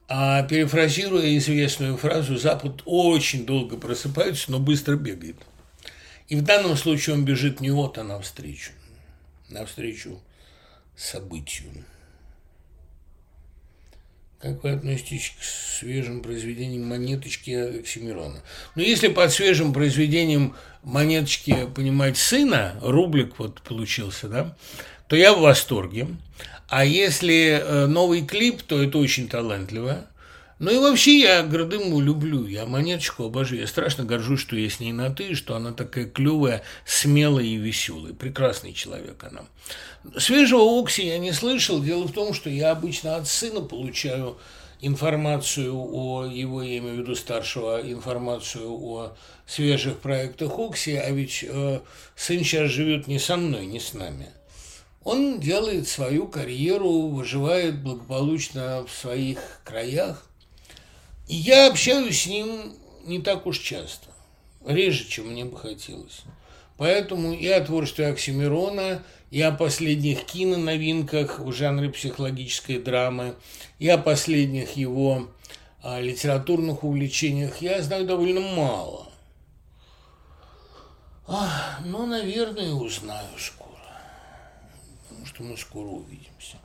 А перефразируя известную фразу, Запад очень долго просыпается, но быстро бегает. И в данном случае он бежит не вот, а навстречу. Навстречу событию. Как вы относитесь к свежим произведениям «Монеточки» Оксимирона? Ну, если под свежим произведением «Монеточки» понимать сына, рублик вот получился, да, то я в восторге. А если э, новый клип, то это очень талантливо. Ну и вообще я Гордыму люблю, я монеточку обожаю. Я страшно горжусь, что я с ней на «ты», что она такая клевая, смелая и веселая. Прекрасный человек она. Свежего Окси я не слышал. Дело в том, что я обычно от сына получаю информацию о его, я имею в виду старшего, информацию о свежих проектах Окси, а ведь э, сын сейчас живет не со мной, не с нами. Он делает свою карьеру, выживает благополучно в своих краях, и я общаюсь с ним не так уж часто, реже, чем мне бы хотелось. Поэтому и о творчестве Оксимирона, и о последних киноновинках в жанре психологической драмы, и о последних его а, литературных увлечениях я знаю довольно мало. А, ну, наверное, узнаю скоро. Потому что мы скоро увидимся.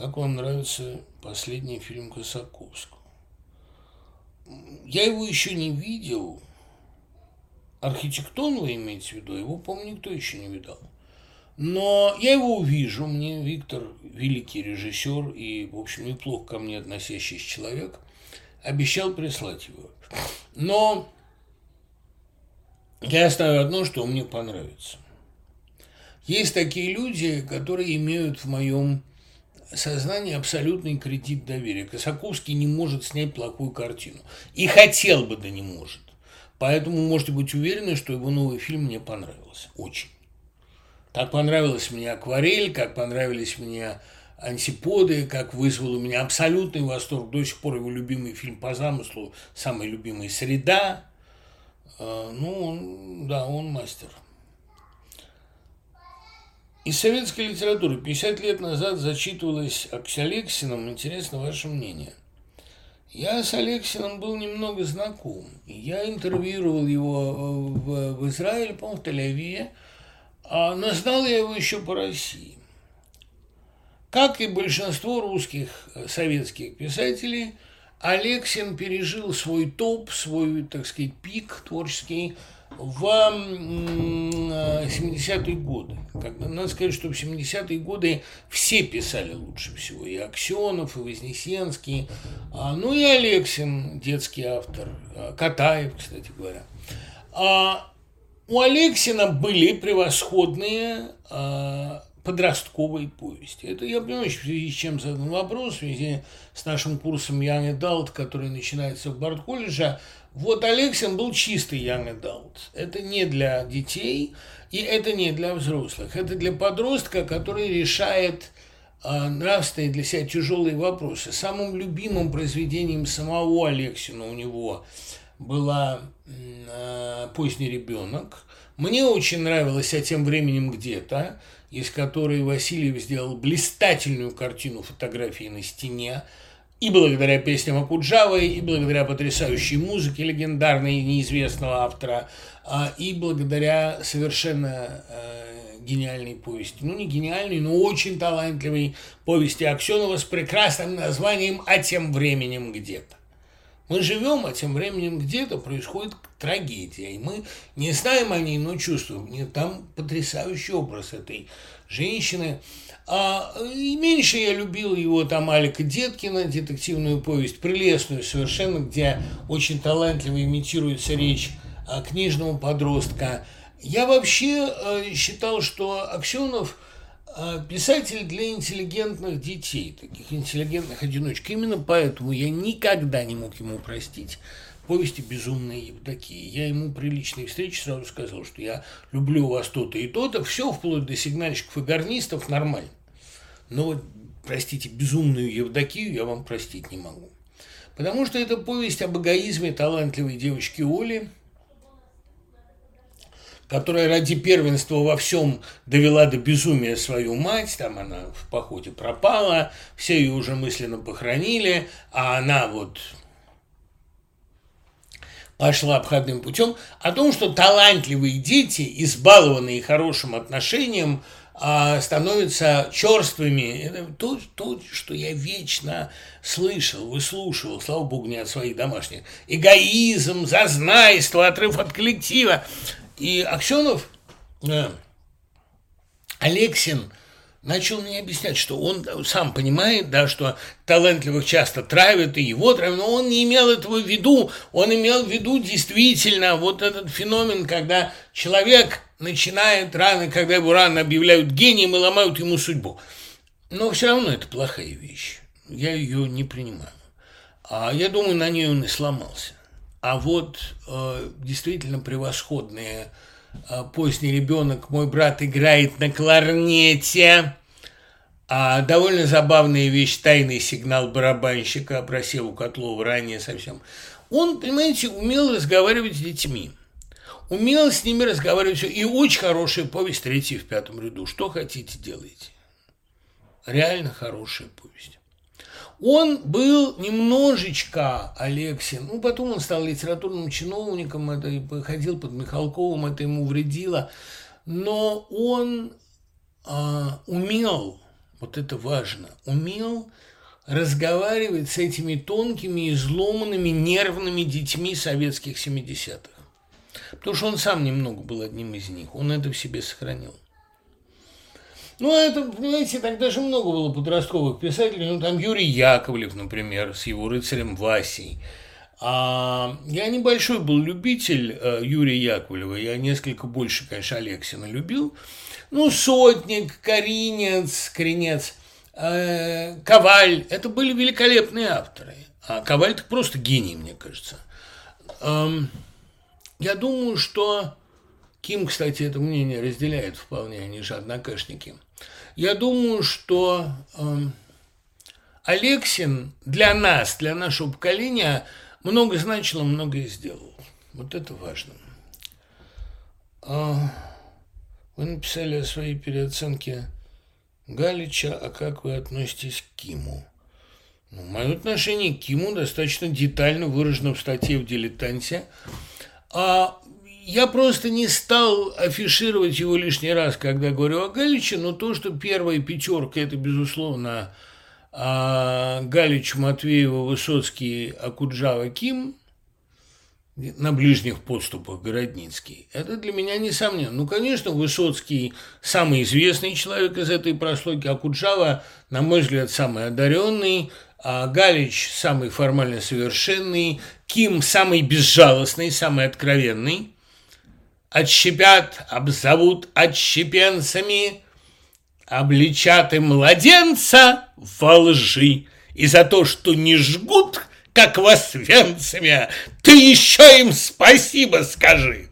Как вам нравится последний фильм Косаковского? Я его еще не видел. Архитектон вы имеете в виду? Его, по-моему, никто еще не видал. Но я его увижу. Мне Виктор, великий режиссер и, в общем, неплохо ко мне относящийся человек, обещал прислать его. Но я оставлю одно, что мне понравится. Есть такие люди, которые имеют в моем сознании абсолютный кредит доверия. Косаковский не может снять плохую картину. И хотел бы, да не может. Поэтому можете быть уверены, что его новый фильм мне понравился. Очень. Так понравилась мне «Акварель», как понравились мне «Антиподы», как вызвал у меня абсолютный восторг. До сих пор его любимый фильм по замыслу, самый любимый «Среда». А, ну, он, да, он мастер. Из советской литературы 50 лет назад зачитывалась с Алексином. Интересно ваше мнение. Я с Алексином был немного знаком. Я интервьюировал его э, в, в Израиле, по-моему, в Тель-Авиве, а, но знал я его еще по России. Как и большинство русских э, советских писателей – Алексин пережил свой топ, свой, так сказать, пик творческий в 70-е годы. Когда, надо сказать, что в 70-е годы все писали лучше всего. И Аксенов, и Вознесенский, а, ну и Алексин, детский автор, а, Катаев, кстати говоря. А у Алексина были превосходные подростковой повести. Это я понимаю, в связи с чем задан вопрос, в связи с нашим курсом Young Adult, который начинается в Барт-колледже. Вот Алексин был чистый Young Adult. Это не для детей, и это не для взрослых. Это для подростка, который решает э, нравственные для себя тяжелые вопросы. Самым любимым произведением самого Алексина у него была э, «Поздний ребенок». Мне очень нравилось «А тем временем где-то» из которой Васильев сделал блистательную картину фотографии на стене, и благодаря песням Акуджавы, и благодаря потрясающей музыке легендарной неизвестного автора, а, и благодаря совершенно э, гениальной повести. Ну, не гениальной, но очень талантливой повести Аксенова с прекрасным названием «А тем временем где-то». Мы живем, а тем временем где-то происходит трагедия, и мы не знаем о ней, но чувствуем. Там потрясающий образ этой женщины. А, и меньше я любил его там Алика Деткина, детективную повесть, прелестную совершенно, где очень талантливо имитируется речь а, книжного подростка. Я вообще а, считал, что Аксенов – а, писатель для интеллигентных детей, таких интеллигентных одиночек. Именно поэтому я никогда не мог ему простить повести «Безумные Евдокии». Я ему при личной встрече сразу сказал, что я люблю вас то-то и то-то, все вплоть до сигнальщиков и гарнистов нормально. Но вот, простите, «Безумную Евдокию» я вам простить не могу. Потому что это повесть об эгоизме талантливой девочки Оли – которая ради первенства во всем довела до безумия свою мать, там она в походе пропала, все ее уже мысленно похоронили, а она вот пошла обходным путем, о том, что талантливые дети, избалованные хорошим отношением, а, становятся черствыми. Это то, то, что я вечно слышал, выслушивал, слава богу, не от своих домашних. Эгоизм, зазнайство, отрыв от коллектива. И Аксенов, э, Алексин, начал мне объяснять, что он сам понимает, да, что талантливых часто травят, и его травят, но он не имел этого в виду. Он имел в виду действительно вот этот феномен, когда человек начинает рано, когда его рано объявляют гением и ломают ему судьбу. Но все равно это плохая вещь. Я ее не принимаю. А я думаю, на ней он и сломался. А вот э, действительно превосходные э, поздний ребенок, мой брат играет на кларнете. А довольно забавная вещь «Тайный сигнал барабанщика» про Севу Котлова ранее совсем. Он, понимаете, умел разговаривать с детьми. Умел с ними разговаривать. И очень хорошая повесть «Третий в пятом ряду». Что хотите, делайте. Реально хорошая повесть. Он был немножечко Алексин, ну, потом он стал литературным чиновником, это ходил под Михалковым, это ему вредило. но он а, умел, вот это важно, умел разговаривать с этими тонкими, изломанными, нервными детьми советских 70-х. Потому что он сам немного был одним из них, он это в себе сохранил. Ну, а это, понимаете, тогда же много было подростковых писателей. Ну, там Юрий Яковлев, например, с его рыцарем Васей. А я небольшой был любитель э, Юрия Яковлева. Я несколько больше, конечно, Алексина любил. Ну, Сотник, Коринец, Коренец, э, Коваль. Это были великолепные авторы. А Коваль – это просто гений, мне кажется. Эм, я думаю, что Ким, кстати, это мнение разделяет вполне, они же однокашники – я думаю, что э, Алексин для нас, для нашего поколения много значил, многое сделал. Вот это важно. А, вы написали о своей переоценке Галича, а как вы относитесь к Киму? Ну, мое отношение к Киму достаточно детально выражено в статье в «Дилетанте». А я просто не стал афишировать его лишний раз, когда говорю о Галиче, но то, что первая пятерка – это, безусловно, а, Галич, Матвеева, Высоцкий, Акуджава, Ким на ближних подступах Городницкий. Это для меня несомненно. Ну, конечно, Высоцкий самый известный человек из этой прослойки, Акуджава, на мой взгляд, самый одаренный, а Галич самый формально совершенный, Ким самый безжалостный, самый откровенный. Отщепят, обзовут отщепенцами, обличат и младенца во лжи, и за то, что не жгут, как вас венцами, ты еще им спасибо скажи.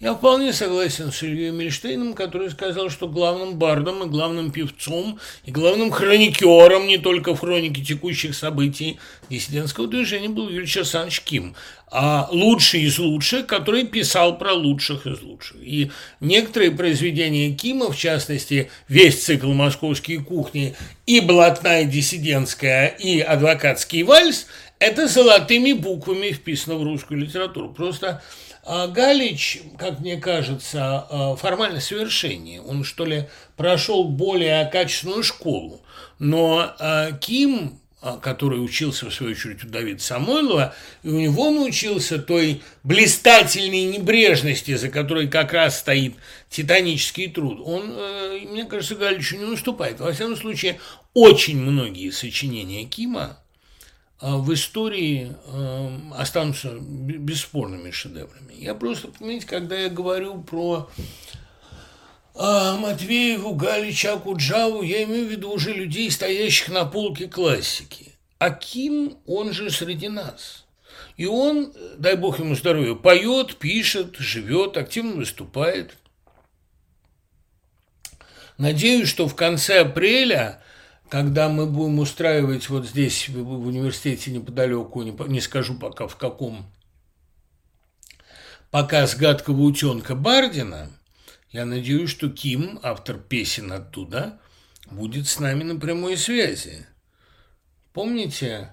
Я вполне согласен с Ильей Мильштейном, который сказал, что главным бардом и главным певцом и главным хроникером не только в хронике текущих событий диссидентского движения был Юрий Александрович Ким, а лучший из лучших, который писал про лучших из лучших. И некоторые произведения Кима, в частности, весь цикл «Московские кухни» и «Блатная диссидентская» и «Адвокатский вальс» – это золотыми буквами вписано в русскую литературу. Просто Галич, как мне кажется, а, формально совершеннее. Он, что ли, прошел более качественную школу. Но а, Ким, который учился, в свою очередь, у Давида Самойлова, и у него научился той блистательной небрежности, за которой как раз стоит титанический труд. Он, мне кажется, Галичу не уступает. Во всяком случае, очень многие сочинения Кима а в истории эм, останутся бесспорными шедеврами. Я просто, понимаете, когда я говорю про а, Матвееву, Галича, Куджаву, я имею в виду уже людей, стоящих на полке классики. А Ким, он же среди нас. И он, дай бог ему здоровья, поет, пишет, живет, активно выступает. Надеюсь, что в конце апреля когда мы будем устраивать вот здесь, в университете неподалеку, не, не скажу пока в каком, показ «Гадкого утенка» Бардина, я надеюсь, что Ким, автор песен оттуда, будет с нами на прямой связи. Помните?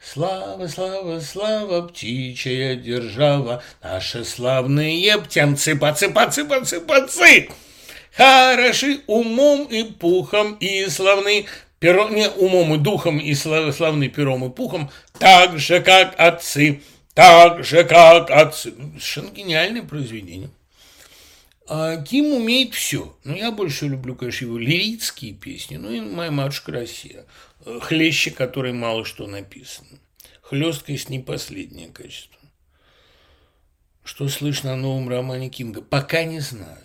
Слава, слава, слава, птичья держава, наши славные птенцы, пацы, пацы, пацы, пацы! Хороши умом и пухом и славны, перо, не умом и духом и славны пером и пухом, так же, как отцы, так же, как отцы. Совершенно гениальное произведение. А Ким умеет все. Ну, я больше люблю, конечно, его лирические песни. Ну и «Моя матушка Россия». Хлеще, которой мало что написано. Хлесткость не последнее качество. Что слышно о новом романе Кинга? Пока не знаю.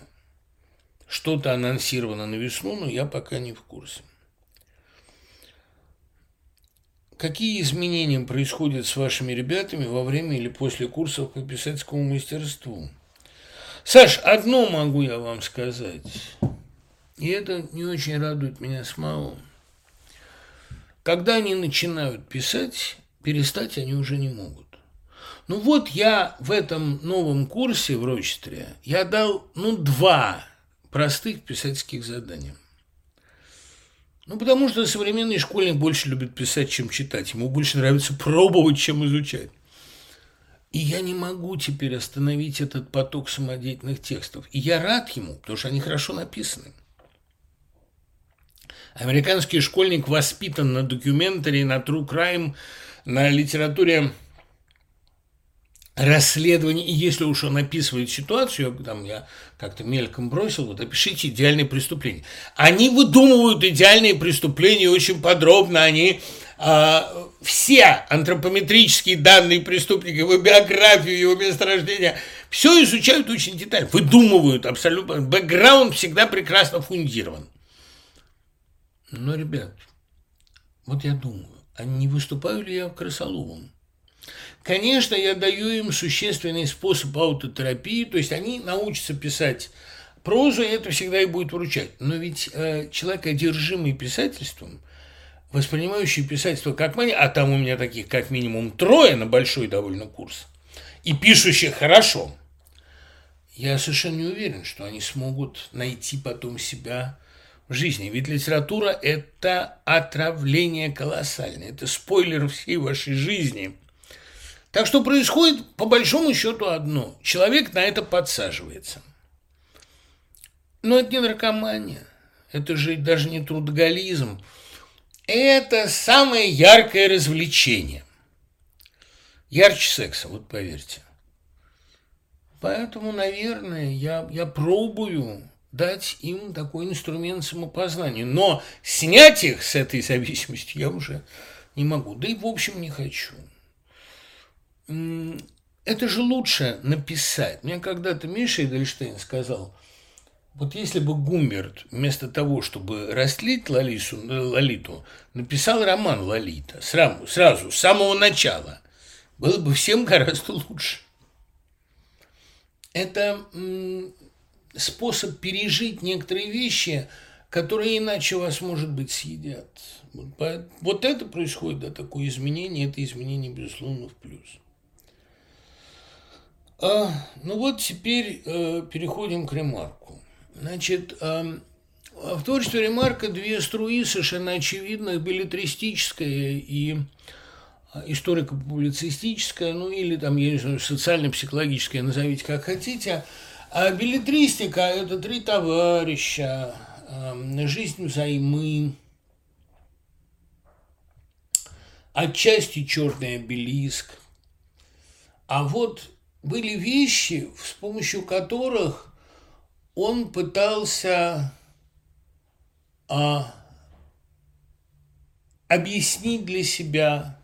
Что-то анонсировано на весну, но я пока не в курсе. Какие изменения происходят с вашими ребятами во время или после курсов по писательскому мастерству? Саш, одно могу я вам сказать. И это не очень радует меня самого. Когда они начинают писать, перестать они уже не могут. Ну вот я в этом новом курсе в Рочестере, я дал, ну, два простых писательских заданий. Ну, потому что современный школьник больше любит писать, чем читать. Ему больше нравится пробовать, чем изучать. И я не могу теперь остановить этот поток самодеятельных текстов. И я рад ему, потому что они хорошо написаны. Американский школьник воспитан на документаре, на true crime, на литературе расследование, и если уж он описывает ситуацию, там я как-то мельком бросил, вот опишите идеальные преступления. Они выдумывают идеальные преступления очень подробно, они э, все антропометрические данные преступника, его биографию, его месторождение, все изучают очень детально, выдумывают абсолютно, бэкграунд всегда прекрасно фундирован. Но, ребят, вот я думаю, а не выступаю ли я крысоловым? Конечно, я даю им существенный способ аутотерапии, то есть они научатся писать прозу, и это всегда и будет вручать. Но ведь э, человек, одержимый писательством, воспринимающий писательство как мания, а там у меня таких как минимум трое на большой довольно курс, и пишущих хорошо, я совершенно не уверен, что они смогут найти потом себя в жизни. Ведь литература – это отравление колоссальное, это спойлер всей вашей жизни – так что происходит по большому счету одно. Человек на это подсаживается. Но это не наркомания. Это же даже не трудоголизм. Это самое яркое развлечение. Ярче секса, вот поверьте. Поэтому, наверное, я, я пробую дать им такой инструмент самопознания. Но снять их с этой зависимости я уже не могу. Да и в общем не хочу это же лучше написать. Мне когда-то Миша Эдельштейн сказал, вот если бы Гумберт вместо того, чтобы растлить Лалису, э, Лолиту, написал роман «Лолита» сразу, сразу, с самого начала, было бы всем гораздо лучше. Это способ пережить некоторые вещи, которые иначе вас, может быть, съедят. Вот это происходит, да, такое изменение, это изменение, безусловно, в плюс. А, ну вот теперь э, переходим к ремарку. Значит, э, в творчестве ремарка две струи совершенно очевидных, билетристическая и а, историко-публицистическая, ну или там, я не знаю, социально-психологическая, назовите как хотите. А билетристика – это три товарища, э, жизнь взаймы, отчасти черный обелиск. А вот были вещи, с помощью которых он пытался а, объяснить для себя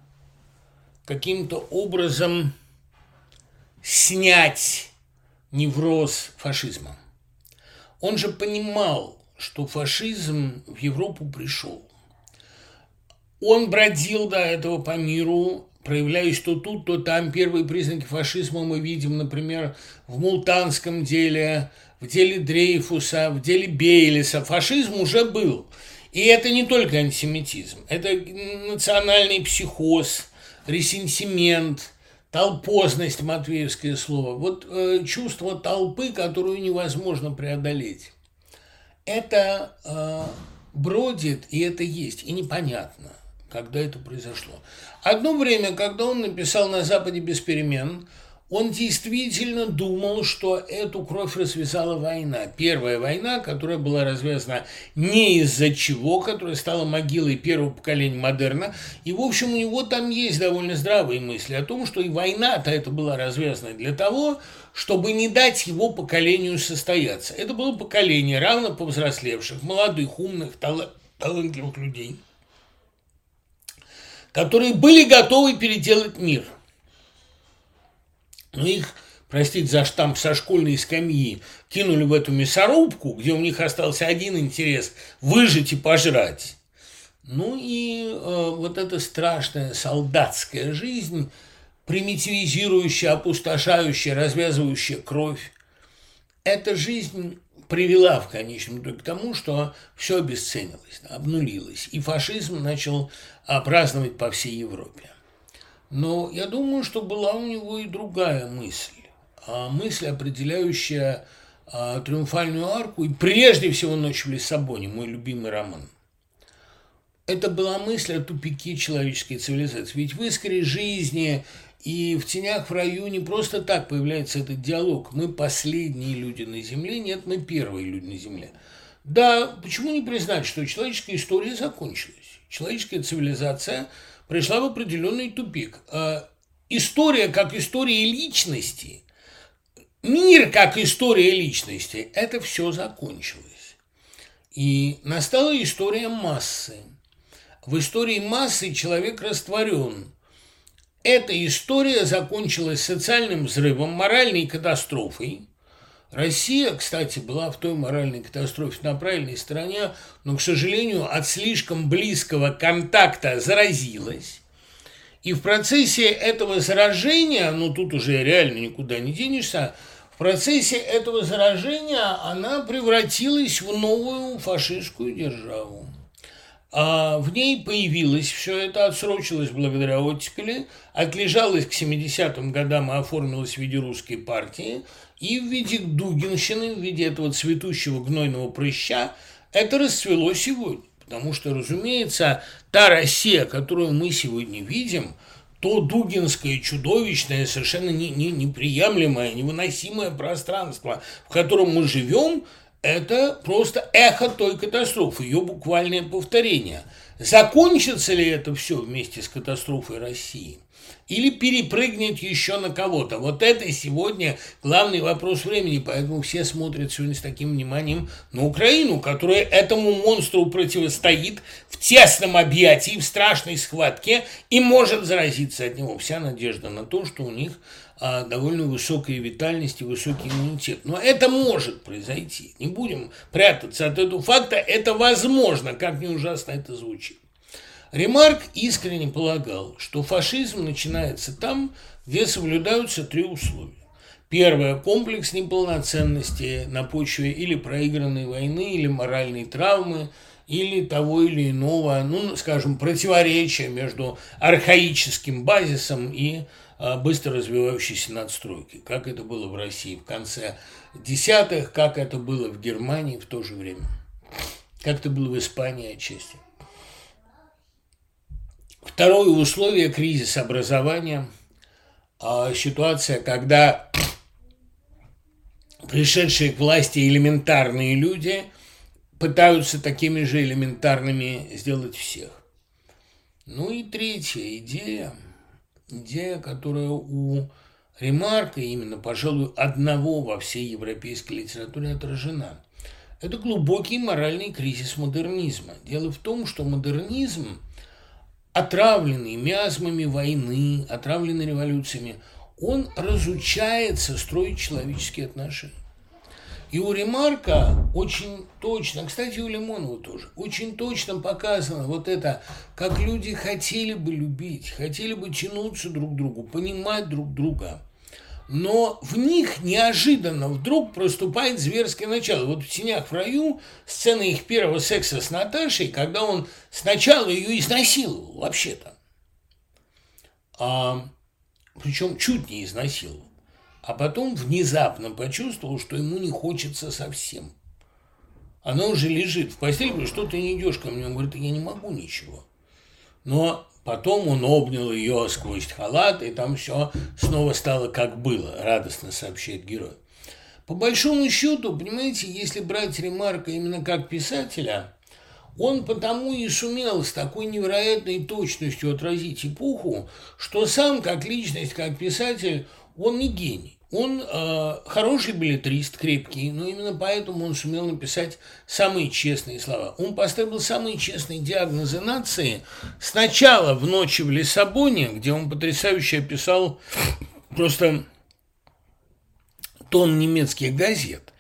каким-то образом снять невроз фашизма. Он же понимал, что фашизм в Европу пришел. Он бродил до этого по миру, проявляясь то тут, то там. Первые признаки фашизма мы видим, например, в Мултанском деле, в деле Дрейфуса, в деле Бейлиса. Фашизм уже был. И это не только антисемитизм, это национальный психоз, ресентимент, толпозность, матвеевское слово. Вот э, чувство толпы, которую невозможно преодолеть. Это э, бродит, и это есть, и непонятно – когда это произошло. Одно время, когда он написал «На Западе без перемен», он действительно думал, что эту кровь развязала война. Первая война, которая была развязана не из-за чего, которая стала могилой первого поколения модерна. И, в общем, у него там есть довольно здравые мысли о том, что и война-то это была развязана для того, чтобы не дать его поколению состояться. Это было поколение равно повзрослевших, молодых, умных, талантливых людей – которые были готовы переделать мир. Но их, простите за штамп со школьной скамьи, кинули в эту мясорубку, где у них остался один интерес – выжить и пожрать. Ну и э, вот эта страшная солдатская жизнь, примитивизирующая, опустошающая, развязывающая кровь, эта жизнь привела в конечном итоге к тому, что все обесценилось, обнулилось, и фашизм начал праздновать по всей Европе. Но я думаю, что была у него и другая мысль, а, мысль, определяющая а, «Триумфальную арку» и прежде всего «Ночь в Лиссабоне», мой любимый роман. это была мысль о тупике человеческой цивилизации. Ведь в искре жизни и в «Тенях в раю» не просто так появляется этот диалог. Мы последние люди на Земле, нет, мы первые люди на Земле. Да, почему не признать, что человеческая история закончилась? Человеческая цивилизация пришла в определенный тупик. А история как история личности, мир как история личности, это все закончилось. И настала история массы. В истории массы человек растворен. Эта история закончилась социальным взрывом, моральной катастрофой. Россия, кстати, была в той моральной катастрофе на правильной стороне, но, к сожалению, от слишком близкого контакта заразилась. И в процессе этого заражения, ну тут уже реально никуда не денешься, в процессе этого заражения она превратилась в новую фашистскую державу. А в ней появилось все это, отсрочилось благодаря оттепели, отлежалось к 70-м годам и оформилось в виде русской партии, и в виде дугинщины, в виде этого цветущего гнойного прыща, это расцвело сегодня. Потому что, разумеется, та Россия, которую мы сегодня видим – то дугинское чудовищное, совершенно не, не, неприемлемое, невыносимое пространство, в котором мы живем, это просто эхо той катастрофы, ее буквальное повторение. Закончится ли это все вместе с катастрофой России? или перепрыгнет еще на кого-то. Вот это сегодня главный вопрос времени, поэтому все смотрят сегодня с таким вниманием на Украину, которая этому монстру противостоит в тесном объятии, в страшной схватке и может заразиться от него. Вся надежда на то, что у них довольно высокая витальность и высокий иммунитет. Но это может произойти. Не будем прятаться от этого факта. Это возможно, как не ужасно это звучит. Ремарк искренне полагал, что фашизм начинается там, где соблюдаются три условия. Первое – комплекс неполноценности на почве или проигранной войны, или моральной травмы, или того или иного, ну, скажем, противоречия между архаическим базисом и быстро развивающейся надстройкой, как это было в России в конце десятых, как это было в Германии в то же время, как это было в Испании отчасти. Второе условие – кризис образования. А ситуация, когда пришедшие к власти элементарные люди пытаются такими же элементарными сделать всех. Ну и третья идея, идея, которая у Ремарка, именно, пожалуй, одного во всей европейской литературе отражена. Это глубокий моральный кризис модернизма. Дело в том, что модернизм отравленный миазмами войны, отравленный революциями, он разучается строить человеческие отношения. У Ремарка очень точно, кстати, у Лимонова тоже, очень точно показано вот это, как люди хотели бы любить, хотели бы тянуться друг к другу, понимать друг друга – но в них неожиданно вдруг проступает зверское начало. Вот в «Тенях в раю» сцена их первого секса с Наташей, когда он сначала ее изнасиловал, вообще-то. А, причем чуть не изнасиловал. А потом внезапно почувствовал, что ему не хочется совсем. Она уже лежит в постели, говорит, что ты не идешь ко мне? Он говорит, я не могу ничего. Но Потом он обнял ее сквозь халат, и там все снова стало как было, радостно сообщает герой. По большому счету, понимаете, если брать Ремарка именно как писателя, он потому и сумел с такой невероятной точностью отразить эпоху, что сам как личность, как писатель, он не гений. Он э, хороший билетрист, крепкий, но именно поэтому он сумел написать самые честные слова. Он поставил самые честные диагнозы нации сначала в «Ночи в Лиссабоне», где он потрясающе описал просто тон немецких газет,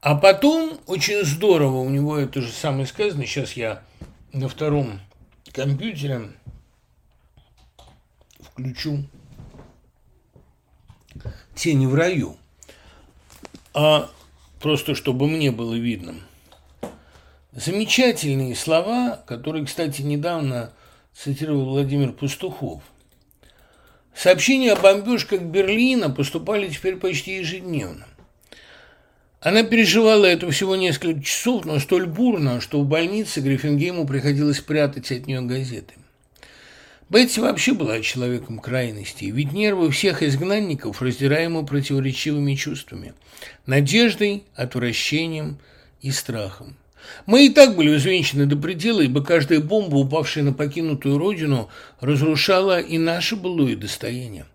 а потом очень здорово у него это же самое сказано, сейчас я на втором компьютере включу тени в раю, а просто чтобы мне было видно. Замечательные слова, которые, кстати, недавно цитировал Владимир Пастухов. Сообщения о бомбежках Берлина поступали теперь почти ежедневно. Она переживала это всего несколько часов, но столь бурно, что в больнице Гриффингейму приходилось прятать от нее газеты. Бетси вообще была человеком крайностей, ведь нервы всех изгнанников раздираемы противоречивыми чувствами – надеждой, отвращением и страхом. Мы и так были взвинчены до предела, ибо каждая бомба, упавшая на покинутую родину, разрушала и наше былое достояние.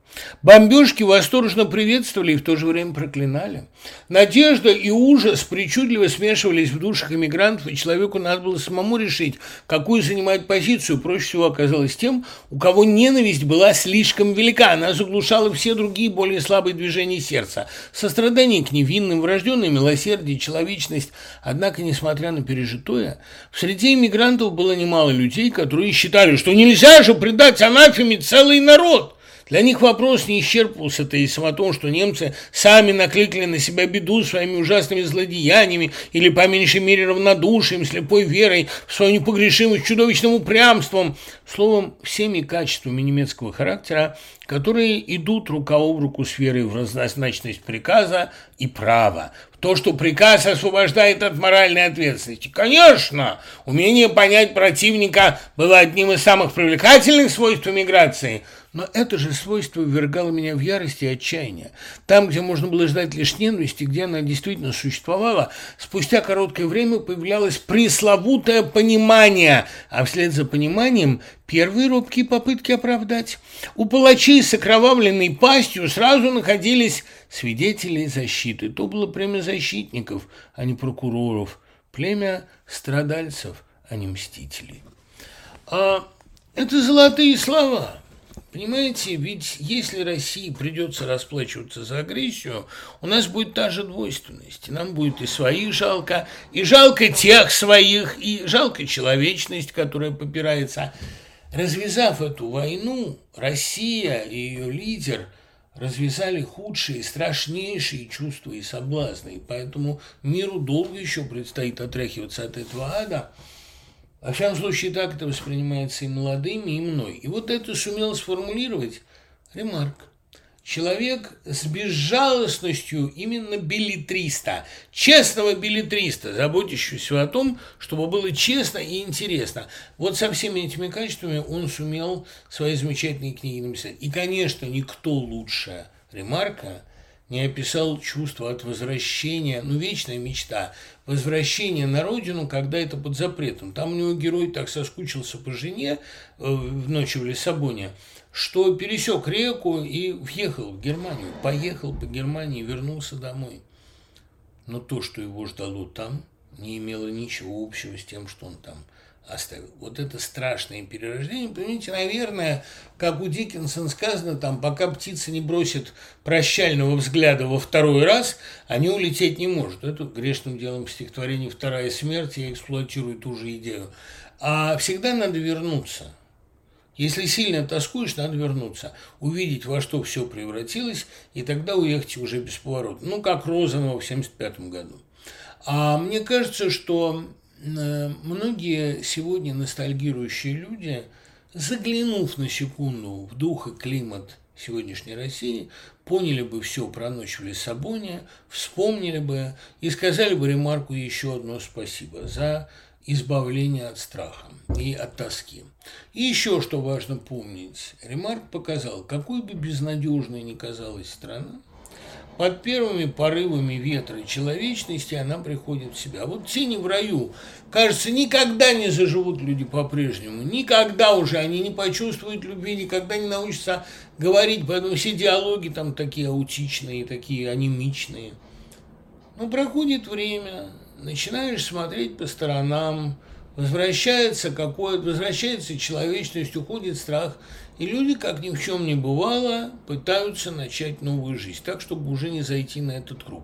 Бомбежки восторженно приветствовали и в то же время проклинали. Надежда и ужас причудливо смешивались в душах иммигрантов, и человеку надо было самому решить, какую занимать позицию. Проще всего оказалось тем, у кого ненависть была слишком велика. Она заглушала все другие более слабые движения сердца. Сострадание к невинным, врожденное милосердие, человечность. Однако, несмотря на пережитое, в среде иммигрантов было немало людей, которые считали, что нельзя же предать анафеме целый народ – для них вопрос не исчерпывался тезисом о том, что немцы сами накликали на себя беду своими ужасными злодеяниями или, по меньшей мере, равнодушием, слепой верой в свою непогрешимость, чудовищным упрямством, словом, всеми качествами немецкого характера, которые идут рука об руку с верой в разнозначность приказа и права, то, что приказ освобождает от моральной ответственности. Конечно, умение понять противника было одним из самых привлекательных свойств миграции – но это же свойство ввергало меня в ярость и отчаяние. Там, где можно было ждать лишь ненависти, где она действительно существовала, спустя короткое время появлялось пресловутое понимание, а вслед за пониманием первые робкие попытки оправдать. У палачей с окровавленной пастью сразу находились свидетели защиты. То было племя защитников, а не прокуроров, племя страдальцев, а не мстителей. А это золотые слова. Понимаете, ведь если России придется расплачиваться за агрессию, у нас будет та же двойственность. Нам будет и своих жалко, и жалко тех своих, и жалко человечность, которая попирается. Развязав эту войну, Россия и ее лидер развязали худшие, страшнейшие чувства и соблазны. И поэтому миру долго еще предстоит отряхиваться от этого ада – во всяком случае, так это воспринимается и молодыми, и мной. И вот это сумел сформулировать Ремарк. Человек с безжалостностью именно билетриста, честного билетриста, заботящегося о том, чтобы было честно и интересно. Вот со всеми этими качествами он сумел свои замечательные книги написать. И, конечно, никто лучше Ремарка не описал чувство от возвращения, ну, вечная мечта, возвращения на родину, когда это под запретом. Там у него герой так соскучился по жене э, в ночи в Лиссабоне, что пересек реку и въехал в Германию, поехал по Германии, вернулся домой. Но то, что его ждало там, не имело ничего общего с тем, что он там – оставил. Вот это страшное перерождение, понимаете, наверное, как у Диккенсона сказано, там, пока птица не бросит прощального взгляда во второй раз, они улететь не может. Это грешным делом в стихотворении «Вторая смерть» я эксплуатирую ту же идею. А всегда надо вернуться. Если сильно тоскуешь, надо вернуться, увидеть, во что все превратилось, и тогда уехать уже без поворота. Ну, как Розанова в 1975 году. А мне кажется, что многие сегодня ностальгирующие люди, заглянув на секунду в дух и климат сегодняшней России, поняли бы все про ночь в Лиссабоне, вспомнили бы и сказали бы ремарку еще одно спасибо за избавление от страха и от тоски. И еще что важно помнить, Ремарк показал, какой бы безнадежной ни казалась страна, под первыми порывами ветра человечности она приходит в себя. Вот тени в раю, кажется, никогда не заживут люди по-прежнему. Никогда уже они не почувствуют любви, никогда не научатся говорить, поэтому все диалоги там такие аутичные, такие анемичные. Но проходит время, начинаешь смотреть по сторонам, возвращается какое возвращается человечность, уходит страх, и люди, как ни в чем не бывало, пытаются начать новую жизнь, так, чтобы уже не зайти на этот круг.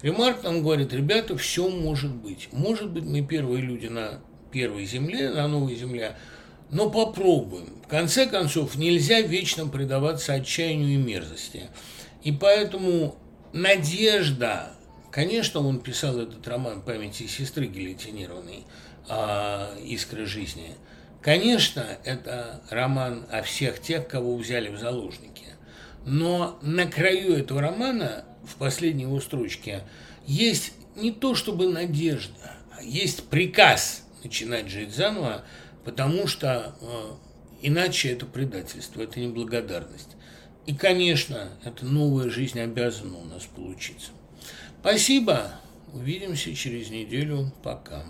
Ремарк нам говорит, ребята, все может быть. Может быть, мы первые люди на первой земле, на новой земле, но попробуем. В конце концов, нельзя вечно предаваться отчаянию и мерзости. И поэтому надежда, конечно, он писал этот роман «Памяти сестры гильотинированной», а, «Искры жизни». Конечно, это роман о всех тех, кого взяли в заложники. Но на краю этого романа в последней его строчке, есть не то чтобы надежда, а есть приказ начинать жить заново, потому что э, иначе это предательство, это неблагодарность. И, конечно, эта новая жизнь обязана у нас получиться. Спасибо. Увидимся через неделю. Пока.